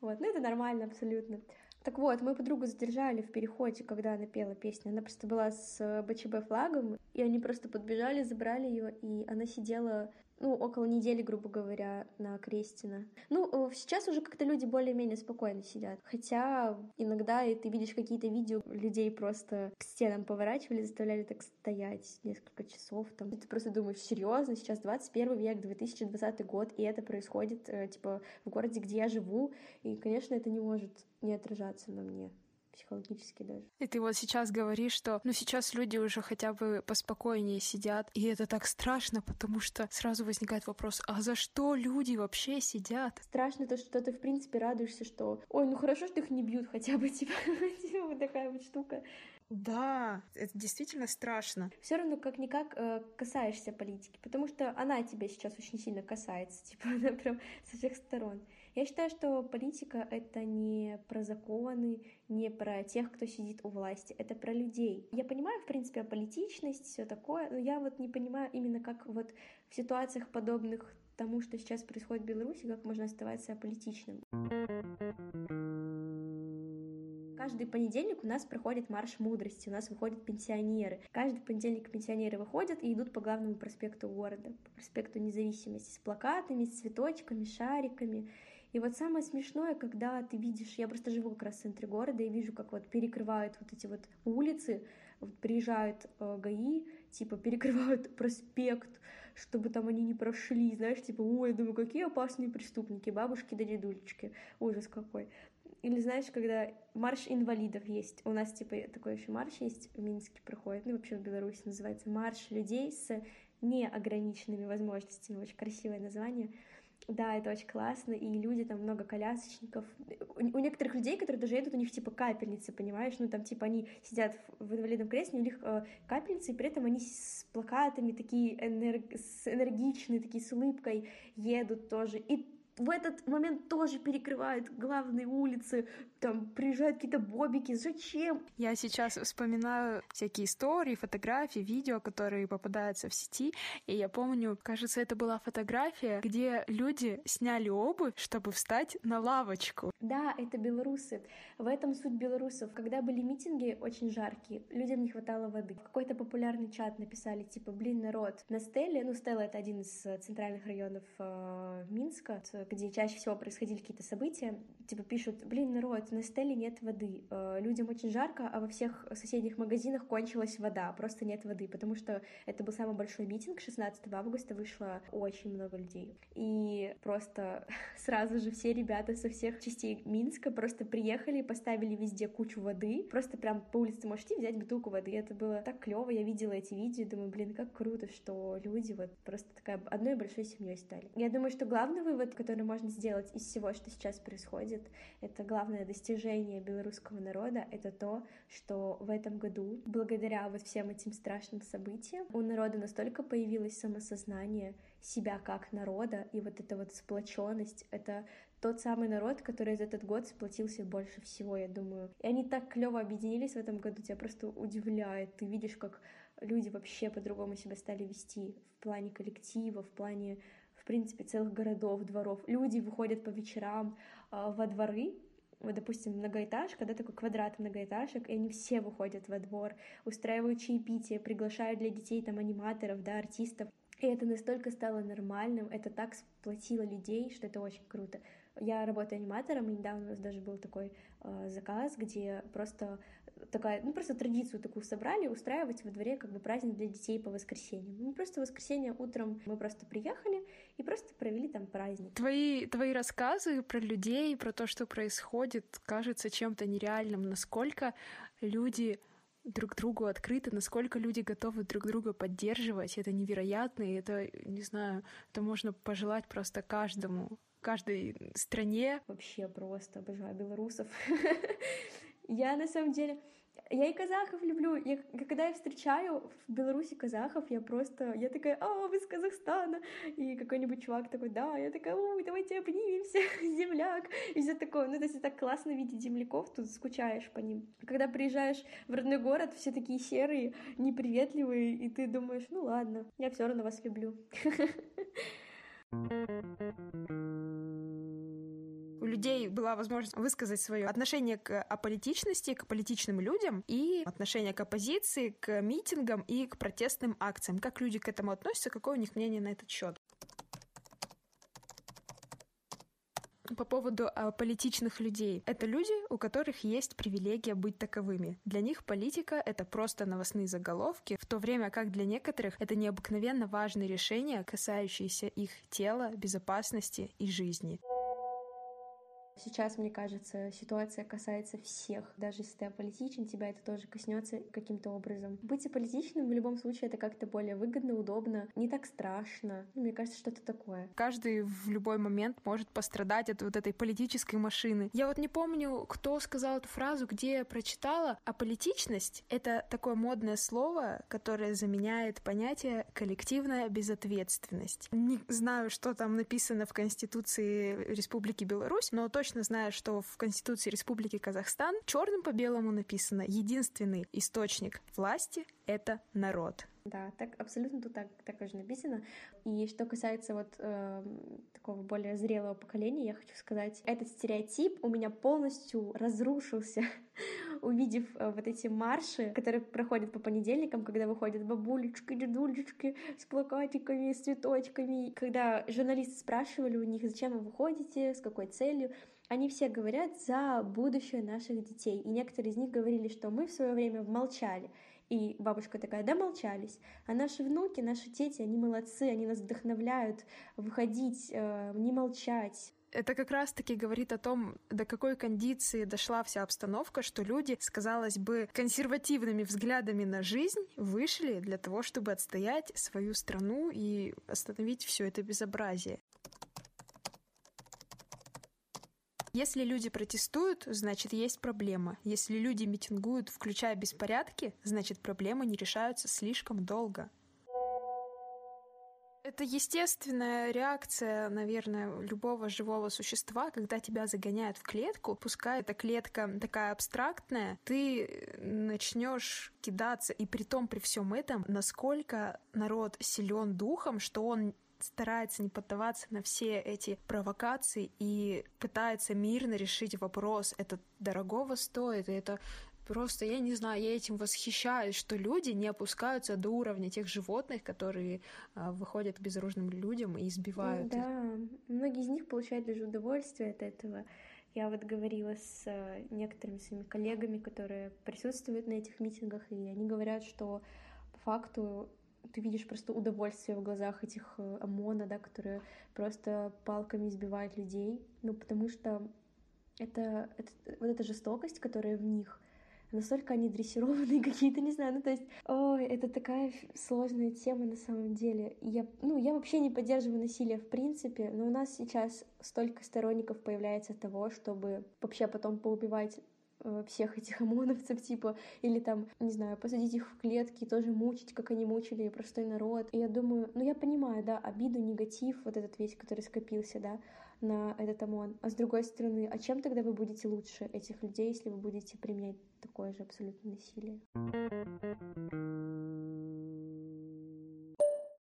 Вот, ну это нормально абсолютно. Так вот, мою подругу задержали в переходе, когда она пела песню. Она просто была с БЧБ флагом, и они просто подбежали, забрали ее, и она сидела ну, около недели, грубо говоря, на Крестина. Ну, э, сейчас уже как-то люди более-менее спокойно сидят. Хотя иногда и ты видишь какие-то видео, людей просто к стенам поворачивали, заставляли так стоять несколько часов. Там. И ты просто думаешь, серьезно, сейчас 21 век, 2020 год, и это происходит, э, типа, в городе, где я живу. И, конечно, это не может не отражаться на мне психологически даже. И ты вот сейчас говоришь, что ну сейчас люди уже хотя бы поспокойнее сидят, и это так страшно, потому что сразу возникает вопрос, а за что люди вообще сидят? Страшно то, что ты в принципе радуешься, что ой, ну хорошо, что их не бьют хотя бы, типа, вот такая вот штука. Да, это действительно страшно. Все равно как-никак э, касаешься политики, потому что она тебя сейчас очень сильно касается, типа, она прям со всех сторон. Я считаю, что политика — это не про законы, не про тех, кто сидит у власти, это про людей. Я понимаю, в принципе, политичность, все такое, но я вот не понимаю именно, как вот в ситуациях подобных тому, что сейчас происходит в Беларуси, как можно оставаться аполитичным. Каждый понедельник у нас проходит марш мудрости, у нас выходят пенсионеры. Каждый понедельник пенсионеры выходят и идут по главному проспекту города, по проспекту независимости, с плакатами, с цветочками, шариками. И вот самое смешное, когда ты видишь, я просто живу как раз в центре города и вижу, как вот перекрывают вот эти вот улицы, вот приезжают э, ГАИ, типа перекрывают проспект, чтобы там они не прошли, знаешь, типа, ой, я думаю, какие опасные преступники, бабушки да дедулечки, ужас какой. Или знаешь, когда марш инвалидов есть, у нас типа такой еще марш есть в Минске проходит, ну вообще в Беларуси называется марш людей с неограниченными возможностями, очень красивое название. Да, это очень классно, и люди, там много колясочников. У, некоторых людей, которые даже едут, у них типа капельницы, понимаешь? Ну, там типа они сидят в, в инвалидном кресле, у них э, капельницы, и при этом они с плакатами такие энерг... с энергичные, такие с улыбкой едут тоже. И в этот момент тоже перекрывают главные улицы, там приезжают какие-то бобики. Зачем? Я сейчас вспоминаю всякие истории, фотографии, видео, которые попадаются в сети. И я помню, кажется, это была фотография, где люди сняли обувь, чтобы встать на лавочку. Да, это белорусы. В этом суть белорусов. Когда были митинги очень жаркие, людям не хватало воды. В какой-то популярный чат написали, типа, блин, народ, на Стелле, ну, Стелла — это один из центральных районов э, Минска, где чаще всего происходили какие-то события, типа, пишут, блин, народ, вот на стеле нет воды, э, людям очень жарко, а во всех соседних магазинах кончилась вода, просто нет воды, потому что это был самый большой митинг, 16 августа вышло очень много людей. И просто сразу же все ребята со всех частей Минска просто приехали, поставили везде кучу воды, просто прям по улице можешь взять бутылку воды. Это было так клево, я видела эти видео, думаю, блин, как круто, что люди вот просто такая одной большой семьей стали. Я думаю, что главный вывод, который можно сделать из всего, что сейчас происходит, это главное достижение белорусского народа, это то, что в этом году, благодаря вот всем этим страшным событиям, у народа настолько появилось самосознание себя как народа, и вот эта вот сплоченность, это тот самый народ, который за этот год сплотился больше всего, я думаю. И они так клево объединились в этом году, тебя просто удивляет. Ты видишь, как люди вообще по-другому себя стали вести в плане коллектива, в плане, в принципе, целых городов, дворов. Люди выходят по вечерам э, во дворы, вот, допустим, многоэтажка, да, такой квадрат многоэтажек, и они все выходят во двор, устраивают чаепитие, приглашают для детей там аниматоров, да, артистов. И это настолько стало нормальным, это так сплотило людей, что это очень круто. Я работаю аниматором, и недавно у нас даже был такой э, заказ, где просто такая, ну просто традицию такую собрали, устраивать во дворе как бы праздник для детей по воскресеньям. Ну просто воскресенье утром мы просто приехали и просто провели там праздник. Твои, твои рассказы про людей, про то, что происходит, кажется чем-то нереальным. Насколько люди друг другу открыты, насколько люди готовы друг друга поддерживать, это невероятно, и это, не знаю, это можно пожелать просто каждому каждой стране. Вообще просто обожаю белорусов. Я на самом деле... Я и казахов люблю. Я, когда я встречаю в Беларуси казахов, я просто... Я такая, а, вы из Казахстана. И какой-нибудь чувак такой, да. Я такая, ой, давайте обнимемся, земляк. И все такое. Ну, то есть так классно видеть земляков, тут скучаешь по ним. Когда приезжаешь в родной город, все такие серые, неприветливые, и ты думаешь, ну ладно, я все равно вас люблю. людей была возможность высказать свое отношение к аполитичности, к политичным людям и отношение к оппозиции, к митингам и к протестным акциям. Как люди к этому относятся, какое у них мнение на этот счет? по поводу а, политичных людей. Это люди, у которых есть привилегия быть таковыми. Для них политика — это просто новостные заголовки, в то время как для некоторых это необыкновенно важные решения, касающиеся их тела, безопасности и жизни. Сейчас, мне кажется, ситуация касается всех. Даже если ты аполитичен, тебя это тоже коснется каким-то образом. Быть аполитичным в любом случае это как-то более выгодно, удобно, не так страшно. Ну, мне кажется, что-то такое. Каждый в любой момент может пострадать от вот этой политической машины. Я вот не помню, кто сказал эту фразу, где я прочитала. Аполитичность — это такое модное слово, которое заменяет понятие коллективная безответственность. Не знаю, что там написано в Конституции Республики Беларусь, но точно точно знаю, что в Конституции Республики Казахстан черным по белому написано единственный источник власти — это народ. Да, так абсолютно тут так, так же написано. И что касается вот э, такого более зрелого поколения, я хочу сказать, этот стереотип у меня полностью разрушился, увидев э, вот эти марши, которые проходят по понедельникам, когда выходят бабулечки, дедулечки с плакатиками, с цветочками. Когда журналисты спрашивали у них, зачем вы выходите, с какой целью, они все говорят за будущее наших детей. И некоторые из них говорили, что мы в свое время молчали. И бабушка такая, да молчались. А наши внуки, наши дети, они молодцы, они нас вдохновляют выходить, э, не молчать. Это как раз-таки говорит о том, до какой кондиции дошла вся обстановка, что люди казалось бы, консервативными взглядами на жизнь вышли для того, чтобы отстоять свою страну и остановить все это безобразие. Если люди протестуют, значит, есть проблема. Если люди митингуют, включая беспорядки, значит, проблемы не решаются слишком долго. Это естественная реакция, наверное, любого живого существа, когда тебя загоняют в клетку, пускай эта клетка такая абстрактная, ты начнешь кидаться, и при том, при всем этом, насколько народ силен духом, что он старается не поддаваться на все эти провокации и пытается мирно решить вопрос. Это дорогого стоит, и это просто, я не знаю, я этим восхищаюсь, что люди не опускаются до уровня тех животных, которые а, выходят к безоружным людям и избивают да. их. Многие из них получают даже удовольствие от этого. Я вот говорила с э, некоторыми своими коллегами, которые присутствуют на этих митингах, и они говорят, что по факту ты видишь просто удовольствие в глазах этих э, ОМОНа, да, которые просто палками избивают людей, ну, потому что это, это вот эта жестокость, которая в них, настолько они дрессированные какие-то, не знаю, ну то есть, ой, это такая сложная тема на самом деле. Я, ну, я вообще не поддерживаю насилие в принципе, но у нас сейчас столько сторонников появляется того, чтобы вообще потом поубивать всех этих ОМОНовцев, типа, или там, не знаю, посадить их в клетки, тоже мучить, как они мучили простой народ. И я думаю, ну я понимаю, да, обиду, негатив, вот этот весь, который скопился, да, на этот ОМОН. А с другой стороны, а чем тогда вы будете лучше этих людей, если вы будете применять такое же абсолютно насилие?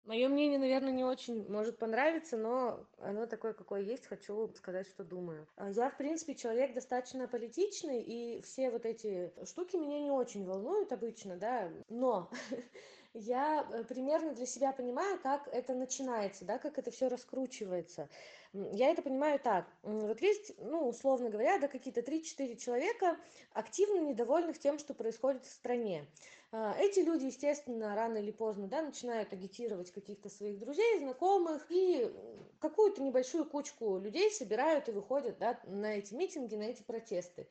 Мое мнение, наверное, не очень может понравиться, но оно такое, какое есть, хочу сказать, что думаю. А я, в принципе, человек достаточно политичный, и все вот эти штуки меня не очень волнуют обычно, да, но я э, примерно для себя понимаю, как это начинается, да, как это все раскручивается. Я это понимаю так. Вот есть, ну, условно говоря, да, какие-то 3-4 человека, активно недовольных тем, что происходит в стране. А, эти люди, естественно, рано или поздно да, начинают агитировать каких-то своих друзей, знакомых, и какую-то небольшую кучку людей собирают и выходят да, на эти митинги, на эти протесты.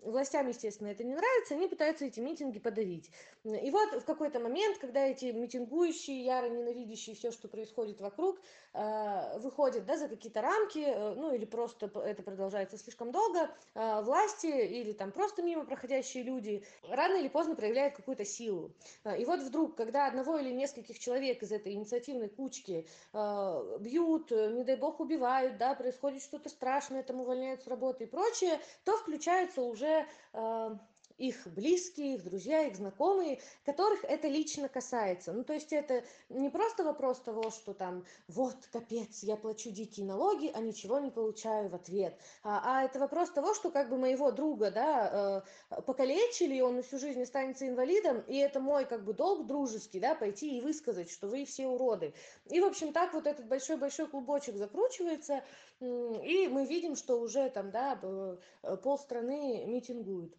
Властям, естественно, это не нравится, они пытаются эти митинги подавить. И вот в какой-то момент, когда эти митингующие, яро ненавидящие все, что происходит вокруг, э, выходят да, за какие-то рамки, э, ну или просто это продолжается слишком долго, э, власти или там просто мимо проходящие люди рано или поздно проявляют какую-то силу. И вот вдруг, когда одного или нескольких человек из этой инициативной кучки бьют, не дай бог убивают, да, происходит что-то страшное, там увольняют с работы и прочее, то включаются уже уже э, их близкие, их друзья, их знакомые, которых это лично касается. Ну, то есть это не просто вопрос того, что там, вот, капец, я плачу дикие налоги, а ничего не получаю в ответ. А, а это вопрос того, что как бы моего друга, да, э, покалечили, и он всю жизнь останется инвалидом, и это мой как бы долг дружеский, да, пойти и высказать, что вы все уроды. И, в общем, так вот этот большой-большой клубочек закручивается, и мы видим, что уже там, да, э, полстраны митингуют.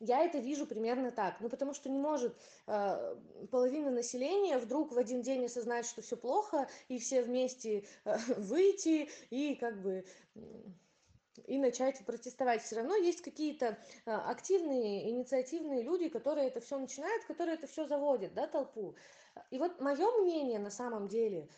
Я это вижу примерно так. Ну, потому что не может э, половина населения вдруг в один день осознать, что все плохо, и все вместе э, выйти и как бы и начать протестовать. Все равно есть какие-то э, активные, инициативные люди, которые это все начинают, которые это все заводят, да, толпу. И вот мое мнение на самом деле,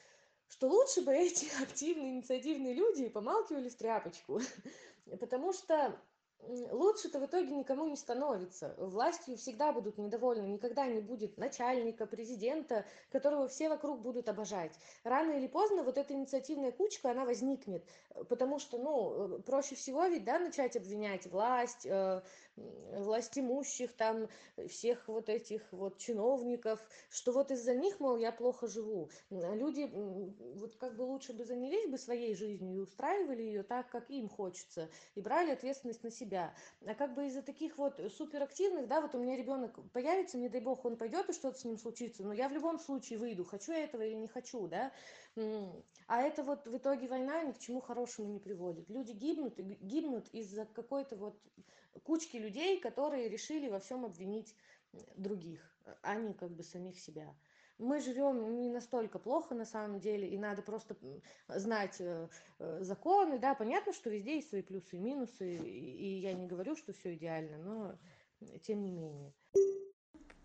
что лучше бы эти активные, инициативные люди помалкивали в тряпочку. Потому что лучше-то в итоге никому не становится. Властью всегда будут недовольны, никогда не будет начальника, президента, которого все вокруг будут обожать. Рано или поздно вот эта инициативная кучка, она возникнет, потому что, ну, проще всего ведь, да, начать обвинять власть, э, власть имущих, там, всех вот этих вот чиновников, что вот из-за них, мол, я плохо живу. А люди вот как бы лучше бы занялись бы своей жизнью и устраивали ее так, как им хочется, и брали ответственность на себя. А как бы из-за таких вот суперактивных, да, вот у меня ребенок появится, не дай бог, он пойдет и что-то с ним случится, но я в любом случае выйду, хочу я этого или не хочу, да, а это вот в итоге война ни к чему хорошему не приводит. Люди гибнут, гибнут из-за какой-то вот кучки людей, которые решили во всем обвинить других, а не как бы самих себя. Мы живем не настолько плохо на самом деле, и надо просто знать э, э, законы, да, понятно, что везде есть свои плюсы и минусы, и я не говорю, что все идеально, но тем не менее.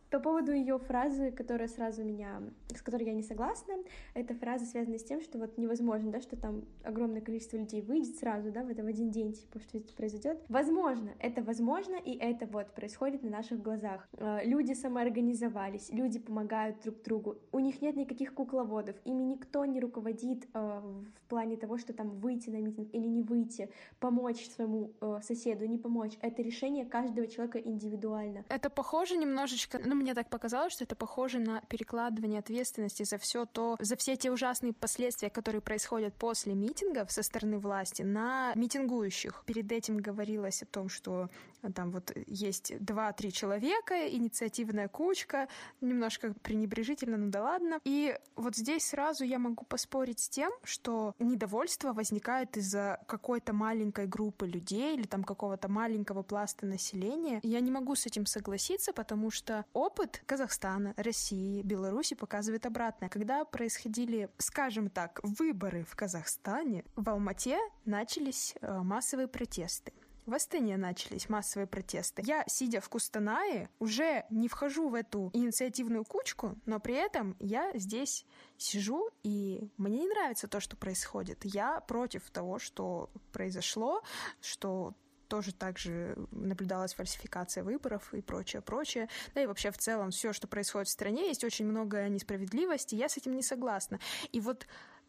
По поводу ее фразы, которая сразу меня, с которой я не согласна, эта фраза связана с тем, что вот невозможно, да, что там огромное количество людей выйдет сразу, да, в, это в один день, типа, что это произойдет. Возможно, это возможно, и это вот происходит на наших глазах. Э, люди самоорганизовались, люди помогают друг другу, у них нет никаких кукловодов, ими никто не руководит э, в плане того, что там выйти на митинг или не выйти, помочь своему э, соседу, не помочь. Это решение каждого человека индивидуально. Это похоже немножечко, ну, мне так показалось, что это похоже на перекладывание ответственности за все то, за все те ужасные последствия, которые происходят после митингов со стороны власти, на митингующих. Перед этим говорилось о том, что там вот есть два-три человека, инициативная кучка, немножко пренебрежительно, ну да ладно. И вот здесь сразу я могу поспорить с тем, что недовольство возникает из-за какой-то маленькой группы людей или там какого-то маленького пласта населения. Я не могу с этим согласиться, потому что опыт Казахстана, России, Беларуси показывает обратное. Когда происходили, скажем так, выборы в Казахстане, в Алмате начались э, массовые протесты в Астане начались массовые протесты. Я, сидя в Кустанае, уже не вхожу в эту инициативную кучку, но при этом я здесь сижу, и мне не нравится то, что происходит. Я против того, что произошло, что тоже также наблюдалась фальсификация выборов и прочее, прочее. Да и вообще в целом все, что происходит в стране, есть очень много несправедливости, я с этим не согласна. И вот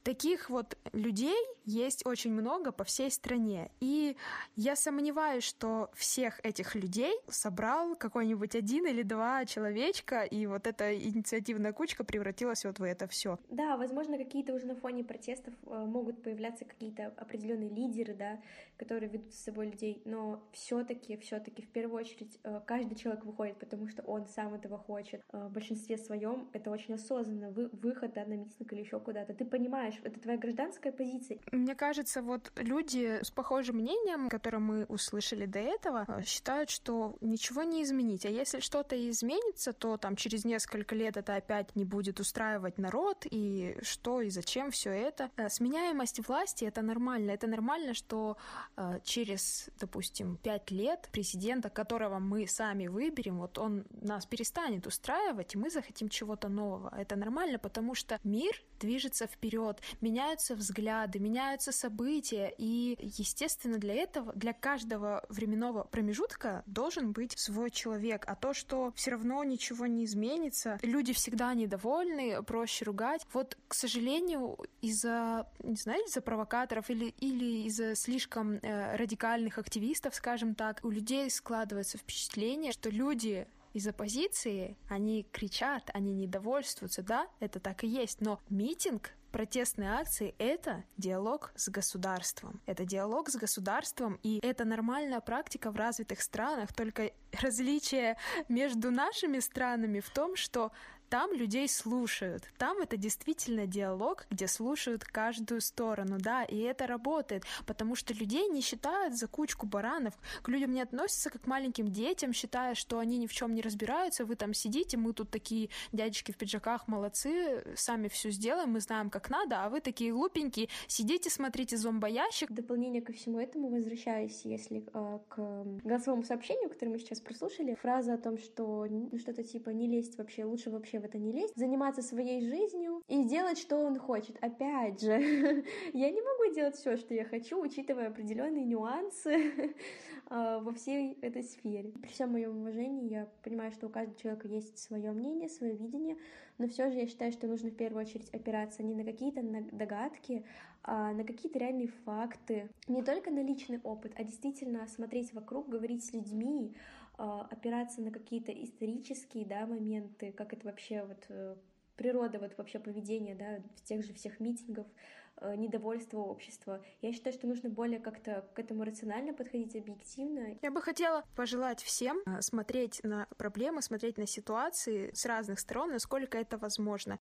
Таких вот людей есть очень много по всей стране. И я сомневаюсь, что всех этих людей собрал какой-нибудь один или два человечка, и вот эта инициативная кучка превратилась вот в это все. Да, возможно, какие-то уже на фоне протестов э, могут появляться какие-то определенные лидеры, да, которые ведут с собой людей, но все-таки, все-таки в первую очередь э, каждый человек выходит, потому что он сам этого хочет. Э, в большинстве своем это очень осознанно, вы, выход да, на митинг или еще куда-то. Ты понимаешь, это твоя гражданская позиция. Мне кажется, вот люди с похожим мнением, которое мы услышали до этого, э, считают, что ничего не изменить. А если что-то изменится, то там через несколько лет это опять не будет устраивать народ, и что и зачем все это. Э, сменяемость власти — это нормально. Это нормально, что э, через, допустим, пять лет президента, которого мы сами выберем, вот он нас перестанет устраивать, и мы захотим чего-то нового. Это нормально, потому что мир движется вперед, меняются взгляды, меняются события, и, естественно, для этого, для каждого временного промежутка должен быть свой человек. А то, что все равно ничего не изменится, люди всегда недовольны, проще ругать. Вот, к сожалению, из-за, не знаю, из-за провокаторов или, или из-за слишком э, радикальных активистов, скажем так, у людей складывается впечатление, что люди из оппозиции, они кричат, они недовольствуются, да, это так и есть, но митинг протестные акции — это диалог с государством. Это диалог с государством, и это нормальная практика в развитых странах, только различие между нашими странами в том, что там людей слушают. Там это действительно диалог, где слушают каждую сторону, да, и это работает, потому что людей не считают за кучку баранов, к людям не относятся как к маленьким детям, считая, что они ни в чем не разбираются, вы там сидите, мы тут такие дядечки в пиджаках, молодцы, сами все сделаем, мы знаем, как надо, а вы такие глупенькие, сидите, смотрите зомбоящик. В дополнение ко всему этому, возвращаясь, если э, к голосовому сообщению, которое мы сейчас прослушали, фраза о том, что что-то типа не лезть вообще, лучше вообще в это не лезть, заниматься своей жизнью и делать, что он хочет. Опять же, я не могу делать все, что я хочу, учитывая определенные нюансы а, во всей этой сфере. При всем моем уважении я понимаю, что у каждого человека есть свое мнение, свое видение, но все же я считаю, что нужно в первую очередь опираться не на какие-то догадки, а на какие-то реальные факты, не только на личный опыт, а действительно смотреть вокруг, говорить с людьми, опираться на какие-то исторические да, моменты, как это вообще вот э, природа вот вообще поведения, да, тех же всех митингов, э, недовольство общества. Я считаю, что нужно более как-то к этому рационально подходить, объективно. Я бы хотела пожелать всем э, смотреть на проблемы, смотреть на ситуации с разных сторон, насколько это возможно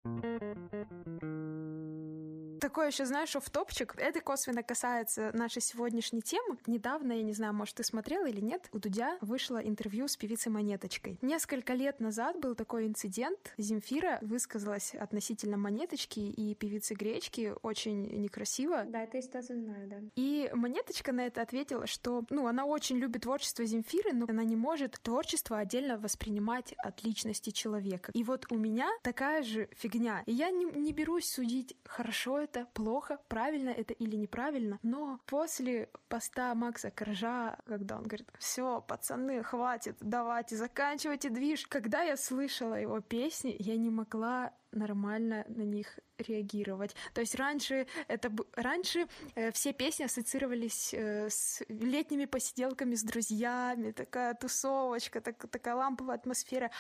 такой еще, знаешь, в топчик. Это косвенно касается нашей сегодняшней темы. Недавно, я не знаю, может, ты смотрела или нет, у Дудя вышло интервью с певицей Монеточкой. Несколько лет назад был такой инцидент. Земфира высказалась относительно Монеточки и певицы Гречки очень некрасиво. Да, эту ситуацию знаю, да. И Монеточка на это ответила, что, ну, она очень любит творчество Земфиры, но она не может творчество отдельно воспринимать от личности человека. И вот у меня такая же фигня. И я не, не берусь судить, хорошо это плохо, правильно это или неправильно, но после поста Макса Коржа, когда он говорит, все, пацаны, хватит, давайте, заканчивайте движ, когда я слышала его песни, я не могла нормально на них реагировать. То есть раньше это раньше э, все песни ассоциировались э, с летними посиделками с друзьями, такая тусовочка, так, такая ламповая атмосфера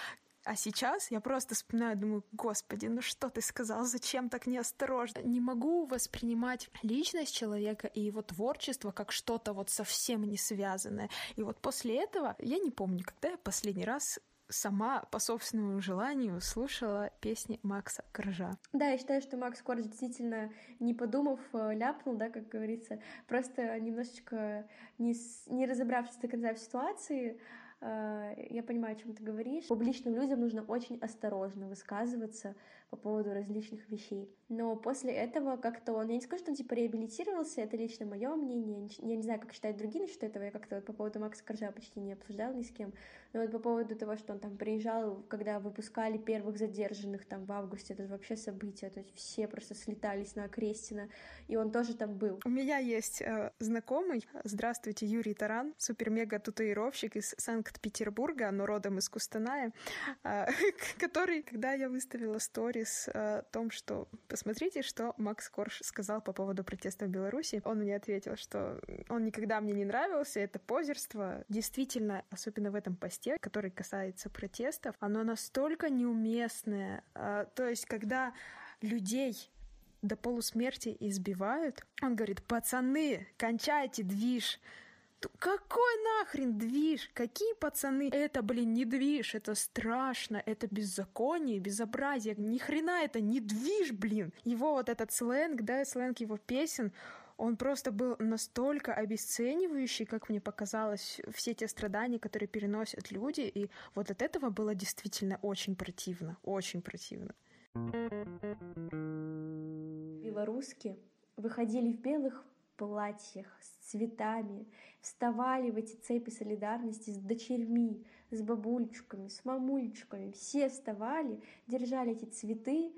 А сейчас я просто вспоминаю, думаю, господи, ну что ты сказал, зачем так неосторожно? Не могу воспринимать личность человека и его творчество как что-то вот совсем не связанное. И вот после этого я не помню, когда я последний раз сама по собственному желанию слушала песни Макса Коржа. Да, я считаю, что Макс Корж действительно, не подумав, э, ляпнул, да, как говорится, просто немножечко не, не разобравшись до конца в ситуации, я понимаю, о чем ты говоришь. Публичным людям нужно очень осторожно высказываться по поводу различных вещей. Но после этого как-то он, я не скажу, что он типа реабилитировался, это лично мое мнение, я не знаю, как считают другие насчет этого, я как-то вот по поводу Макса Коржа почти не обсуждала ни с кем, но вот по поводу того, что он там приезжал, когда выпускали первых задержанных там в августе, это же вообще событие, то есть все просто слетались на Окрестина, и он тоже там был. У меня есть э, знакомый, здравствуйте, Юрий Таран, супер-мега-татуировщик из Санкт-Петербурга, но родом из Кустаная, э, который, когда я выставила сторис о том, что посмотрите, что Макс Корж сказал по поводу протеста в Беларуси. Он мне ответил, что он никогда мне не нравился, это позерство. Действительно, особенно в этом посте, который касается протестов, оно настолько неуместное. А, то есть, когда людей до полусмерти избивают, он говорит, пацаны, кончайте движ, какой нахрен движ? Какие пацаны? Это, блин, не движ, это страшно, это беззаконие, безобразие. Ни хрена это не движ, блин. Его вот этот сленг, да, сленг его песен, он просто был настолько обесценивающий, как мне показалось, все те страдания, которые переносят люди, и вот от этого было действительно очень противно, очень противно. Белорусские выходили в белых платьях с цветами, вставали в эти цепи солидарности с дочерьми, с бабулечками, с мамулечками. Все вставали, держали эти цветы,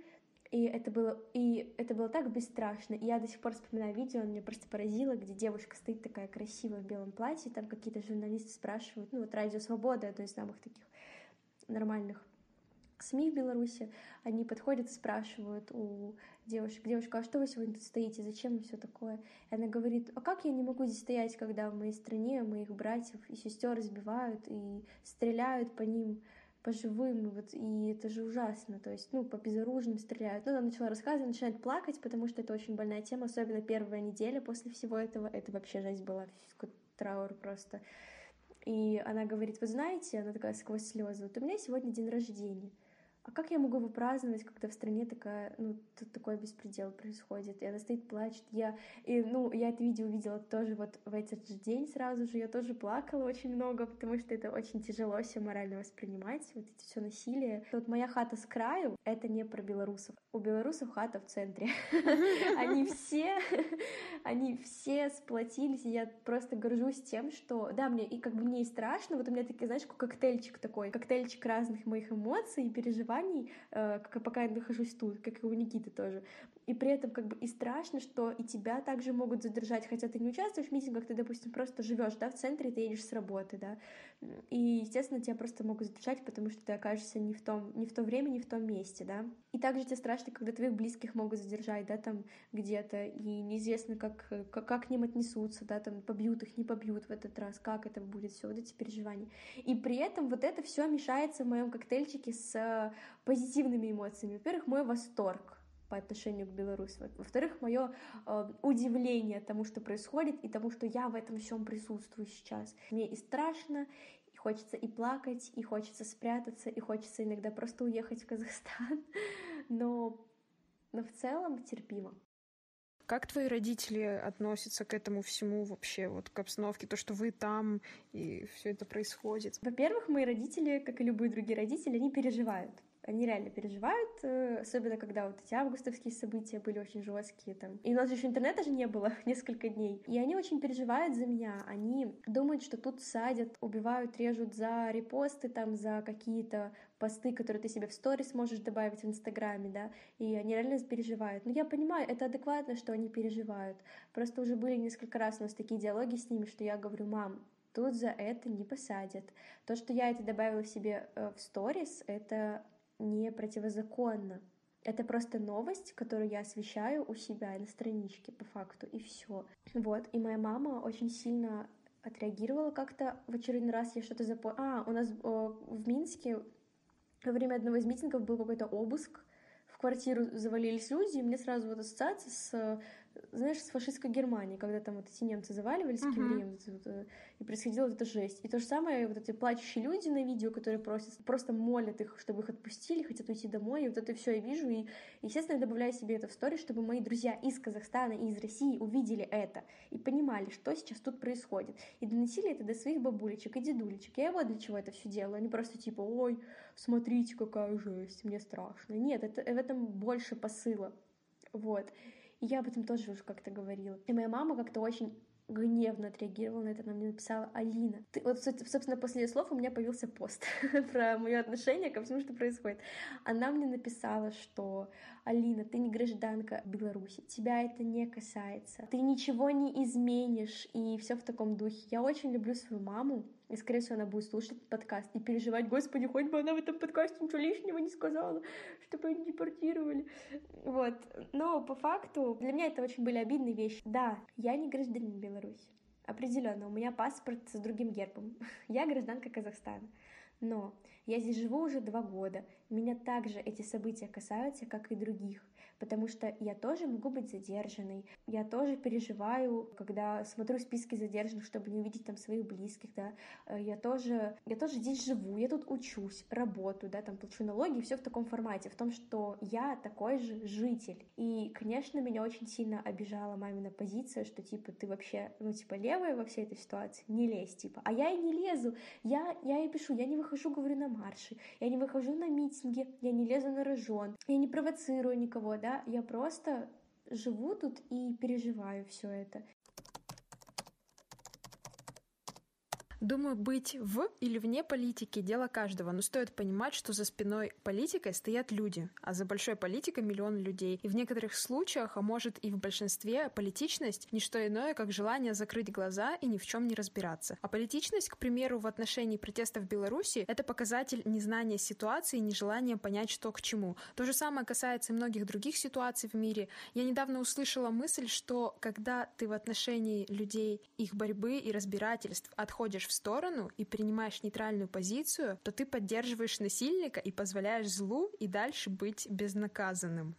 и это было, и это было так бесстрашно. Я до сих пор вспоминаю видео, он меня просто поразило, где девушка стоит такая красивая в белом платье, там какие-то журналисты спрашивают, ну вот Радио Свобода, одно из самых таких нормальных СМИ в Беларуси, они подходят и спрашивают у девушек, девушка, а что вы сегодня тут стоите, зачем все такое? И она говорит, а как я не могу здесь стоять, когда в моей стране моих братьев и сестер разбивают и стреляют по ним, по живым, вот, и это же ужасно, то есть, ну, по безоружным стреляют. Ну, она начала рассказывать, начинает плакать, потому что это очень больная тема, особенно первая неделя после всего этого, это вообще жесть была, траур просто. И она говорит, вы знаете, она такая сквозь слезы, вот у меня сегодня день рождения, а как я могу его праздновать, когда в стране такая, ну, тут такой беспредел происходит, и она стоит, плачет, я, и, ну, я это видео увидела тоже вот в этот же день сразу же, я тоже плакала очень много, потому что это очень тяжело все морально воспринимать, вот эти все насилие. Вот моя хата с краю — это не про белорусов. У белорусов хата в центре. Они все, они все сплотились, и я просто горжусь тем, что, да, мне, и как бы мне и страшно, вот у меня такой, знаешь, коктейльчик такой, коктейльчик разных моих эмоций и переживаний, компаний, э, пока я нахожусь тут, как и у Никиты тоже. И при этом как бы и страшно, что и тебя также могут задержать, хотя ты не участвуешь в митингах, ты, допустим, просто живешь, да, в центре, ты едешь с работы, да, и, естественно, тебя просто могут задержать, потому что ты окажешься не в том, не в то время, не в том месте, да. И также тебе страшно, когда твоих близких могут задержать, да, там где-то, и неизвестно, как, как, как к ним отнесутся, да, там побьют их, не побьют в этот раз, как это будет, все вот эти переживания. И при этом вот это все мешается в моем коктейльчике с позитивными эмоциями. Во-первых, мой восторг по отношению к Беларуси. Во-вторых, мое э, удивление тому, что происходит, и тому, что я в этом всем присутствую сейчас. Мне и страшно, и хочется и плакать, и хочется спрятаться, и хочется иногда просто уехать в Казахстан. Но, но в целом терпимо. Как твои родители относятся к этому всему вообще, вот к обстановке, то, что вы там и все это происходит? Во-первых, мои родители, как и любые другие родители, они переживают они реально переживают, э, особенно когда вот эти августовские события были очень жесткие там. И у нас еще интернета же не было несколько дней. И они очень переживают за меня. Они думают, что тут садят, убивают, режут за репосты, там, за какие-то посты, которые ты себе в сторис можешь добавить в Инстаграме, да, и они реально переживают. Но я понимаю, это адекватно, что они переживают. Просто уже были несколько раз у нас такие диалоги с ними, что я говорю, мам, тут за это не посадят. То, что я это добавила себе э, в сторис, это не противозаконно. Это просто новость, которую я освещаю у себя на страничке по факту, и все. Вот, и моя мама очень сильно отреагировала как-то в очередной раз, я что-то запомнила. А, у нас о, в Минске во время одного из митингов был какой-то обыск, в квартиру завалились люди, и мне сразу вот ассоциация с знаешь, с фашистской Германией, когда там вот эти немцы заваливались uh-huh. кембрием, э, и происходила вот эта жесть. И то же самое, вот эти плачущие люди на видео, которые просят, просто молят их, чтобы их отпустили, хотят уйти домой, и вот это все я вижу, и, естественно, я добавляю себе это в стори, чтобы мои друзья из Казахстана и из России увидели это и понимали, что сейчас тут происходит, и доносили это до своих бабулечек и дедулечек. Я вот для чего это все делаю, они просто типа, ой, смотрите, какая жесть, мне страшно. Нет, это, в этом больше посыла. Вот. И я об этом тоже уже как-то говорила. И моя мама как-то очень гневно отреагировала на это, она мне написала Алина. Ты, вот, собственно, после ее слов у меня появился пост про мое отношение ко всему, что происходит. Она мне написала, что Алина, ты не гражданка Беларуси, тебя это не касается, ты ничего не изменишь, и все в таком духе. Я очень люблю свою маму, и, скорее всего, она будет слушать этот подкаст и переживать, господи, хоть бы она в этом подкасте ничего лишнего не сказала, чтобы ее депортировали. Вот. Но по факту для меня это очень были обидные вещи. Да, я не гражданин Беларуси. Определенно, у меня паспорт с другим гербом. Я гражданка Казахстана. Но я здесь живу уже два года. Меня также эти события касаются, как и других потому что я тоже могу быть задержанной. Я тоже переживаю, когда смотрю списки задержанных, чтобы не увидеть там своих близких, да. Э, я тоже, я тоже здесь живу, я тут учусь, работаю, да, там плачу налоги, все в таком формате, в том, что я такой же житель. И, конечно, меня очень сильно обижала мамина позиция, что типа ты вообще, ну типа левая во всей этой ситуации, не лезь, типа. А я и не лезу, я, я и пишу, я не выхожу, говорю, на марши, я не выхожу на митинги, я не лезу на рожон, я не провоцирую никого, да, да, я просто живу тут и переживаю все это. Думаю, быть в или вне политики – дело каждого, но стоит понимать, что за спиной политикой стоят люди, а за большой политикой – миллион людей. И в некоторых случаях, а может и в большинстве, политичность – не что иное, как желание закрыть глаза и ни в чем не разбираться. А политичность, к примеру, в отношении протестов в Беларуси – это показатель незнания ситуации и нежелания понять, что к чему. То же самое касается и многих других ситуаций в мире. Я недавно услышала мысль, что когда ты в отношении людей, их борьбы и разбирательств отходишь в сторону и принимаешь нейтральную позицию, то ты поддерживаешь насильника и позволяешь злу и дальше быть безнаказанным.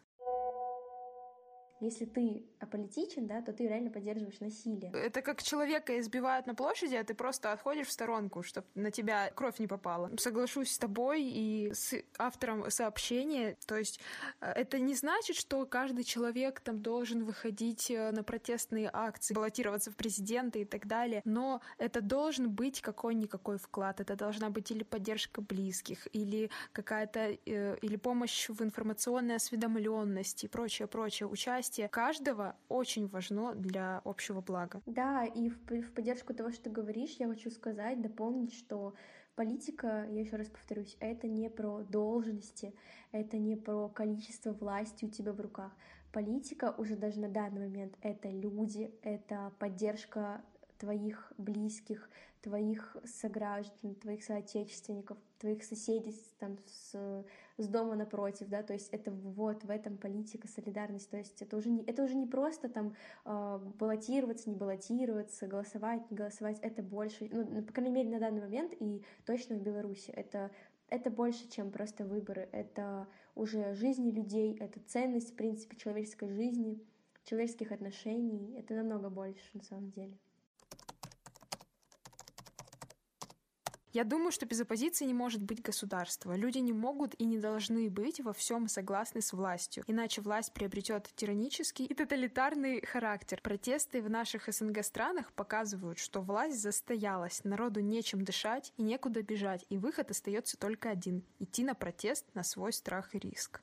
Если ты аполитичен, да, то ты реально поддерживаешь насилие. Это как человека избивают на площади, а ты просто отходишь в сторонку, чтобы на тебя кровь не попала. Соглашусь с тобой и с автором сообщения. То есть э, это не значит, что каждый человек там должен выходить э, на протестные акции, баллотироваться в президенты и так далее. Но это должен быть какой-никакой вклад. Это должна быть или поддержка близких, или какая-то, э, или помощь в информационной осведомленности и прочее, прочее. Участие участие каждого очень важно для общего блага. Да, и в, в поддержку того, что ты говоришь, я хочу сказать, дополнить, что политика, я еще раз повторюсь, это не про должности, это не про количество власти у тебя в руках. Политика уже даже на данный момент это люди, это поддержка твоих близких, твоих сограждан, твоих соотечественников, твоих соседей там, с, с дома напротив, да, то есть это вот в этом политика, солидарность, то есть это уже не, это уже не просто там э, баллотироваться, не баллотироваться, голосовать, не голосовать, это больше, ну, по крайней мере, на данный момент и точно в Беларуси, это это больше, чем просто выборы, это уже жизни людей, это ценность, в принципе, человеческой жизни, человеческих отношений, это намного больше, на самом деле. Я думаю, что без оппозиции не может быть государства. Люди не могут и не должны быть во всем согласны с властью, иначе власть приобретет тиранический и тоталитарный характер. Протесты в наших СНГ странах показывают, что власть застоялась, народу нечем дышать и некуда бежать, и выход остается только один — идти на протест на свой страх и риск.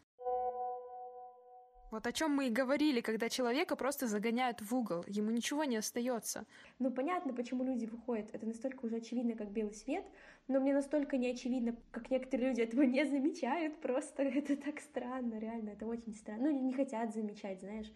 Вот о чем мы и говорили, когда человека просто загоняют в угол, ему ничего не остается. Ну понятно, почему люди выходят. Это настолько уже очевидно, как белый свет, но мне настолько не очевидно, как некоторые люди этого не замечают. Просто это так странно, реально, это очень странно. Ну, не хотят замечать, знаешь.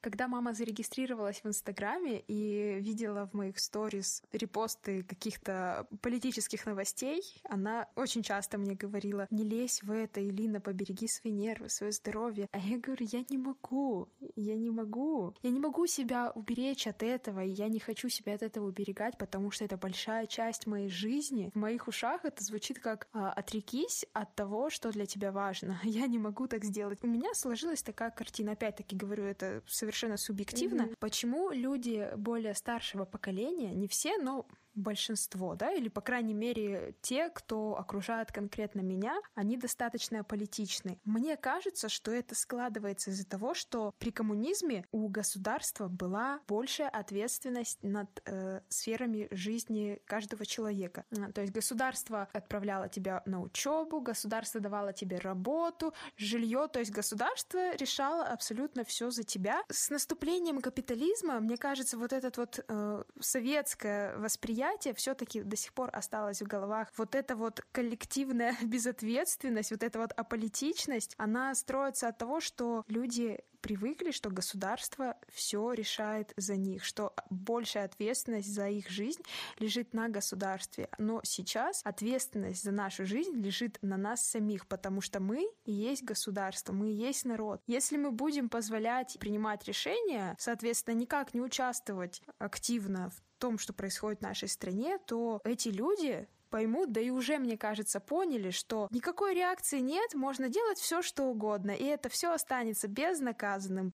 Когда мама зарегистрировалась в Инстаграме и видела в моих сторис репосты каких-то политических новостей, она очень часто мне говорила, не лезь в это, Илина, побереги свои нервы, свое здоровье. А я говорю, я не могу, я не могу. Я не могу себя уберечь от этого, и я не хочу себя от этого уберегать, потому что это большая часть моей жизни. В моих ушах это звучит как а, «отрекись от того, что для тебя важно». Я не могу так сделать. У меня сложилась такая картина. Опять-таки говорю, это совершенно субъективно. Mm-hmm. Почему люди более старшего поколения, не все, но большинство, да, или, по крайней мере, те, кто окружает конкретно меня, они достаточно политичны. Мне кажется, что это складывается из-за того, что при коммунизме у государства была большая ответственность над э, сферами жизни каждого человека. То есть государство отправляло тебя на учебу, государство давало тебе работу, жилье, то есть государство решало абсолютно все за тебя. С наступлением капитализма, мне кажется, вот этот вот э, советское восприятие восприятие все-таки до сих пор осталось в головах. Вот эта вот коллективная безответственность, вот эта вот аполитичность, она строится от того, что люди привыкли, что государство все решает за них, что большая ответственность за их жизнь лежит на государстве. Но сейчас ответственность за нашу жизнь лежит на нас самих, потому что мы и есть государство, мы и есть народ. Если мы будем позволять принимать решения, соответственно, никак не участвовать активно в том, что происходит в нашей стране, то эти люди поймут, да и уже, мне кажется, поняли, что никакой реакции нет, можно делать все, что угодно, и это все останется безнаказанным.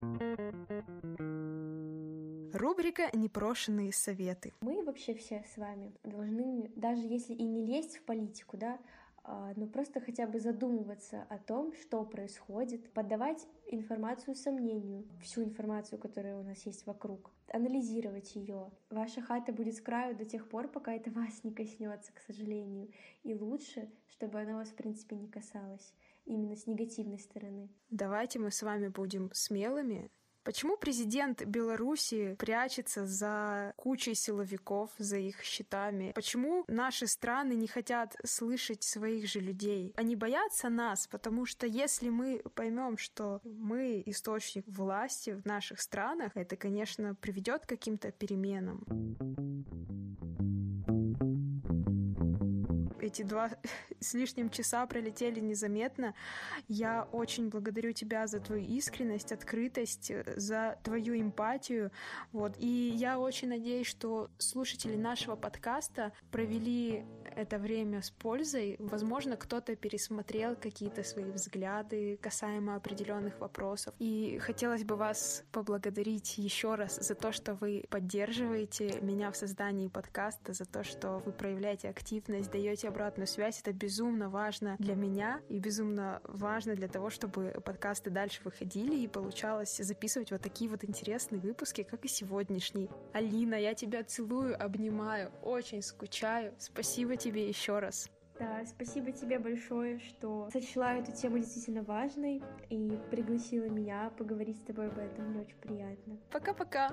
Рубрика «Непрошенные советы». Мы вообще все с вами должны, даже если и не лезть в политику, да, но просто хотя бы задумываться о том, что происходит, подавать информацию сомнению, всю информацию, которая у нас есть вокруг, анализировать ее. Ваша хата будет с краю до тех пор, пока это вас не коснется, к сожалению. И лучше, чтобы она вас, в принципе, не касалась именно с негативной стороны. Давайте мы с вами будем смелыми Почему президент Беларуси прячется за кучей силовиков, за их щитами? Почему наши страны не хотят слышать своих же людей? Они боятся нас, потому что если мы поймем, что мы источник власти в наших странах, это, конечно, приведет к каким-то переменам эти два с лишним часа пролетели незаметно. Я очень благодарю тебя за твою искренность, открытость, э, за твою эмпатию. Вот. И я очень надеюсь, что слушатели нашего подкаста провели это время с пользой. Возможно, кто-то пересмотрел какие-то свои взгляды касаемо определенных вопросов. И хотелось бы вас поблагодарить еще раз за то, что вы поддерживаете меня в создании подкаста, за то, что вы проявляете активность, даете обратную связь. Это безумно важно для меня и безумно важно для того, чтобы подкасты дальше выходили и получалось записывать вот такие вот интересные выпуски, как и сегодняшний. Алина, я тебя целую, обнимаю, очень скучаю. Спасибо тебе еще раз. Да, спасибо тебе большое, что сочла эту тему действительно важной и пригласила меня поговорить с тобой об этом. Мне очень приятно. Пока-пока.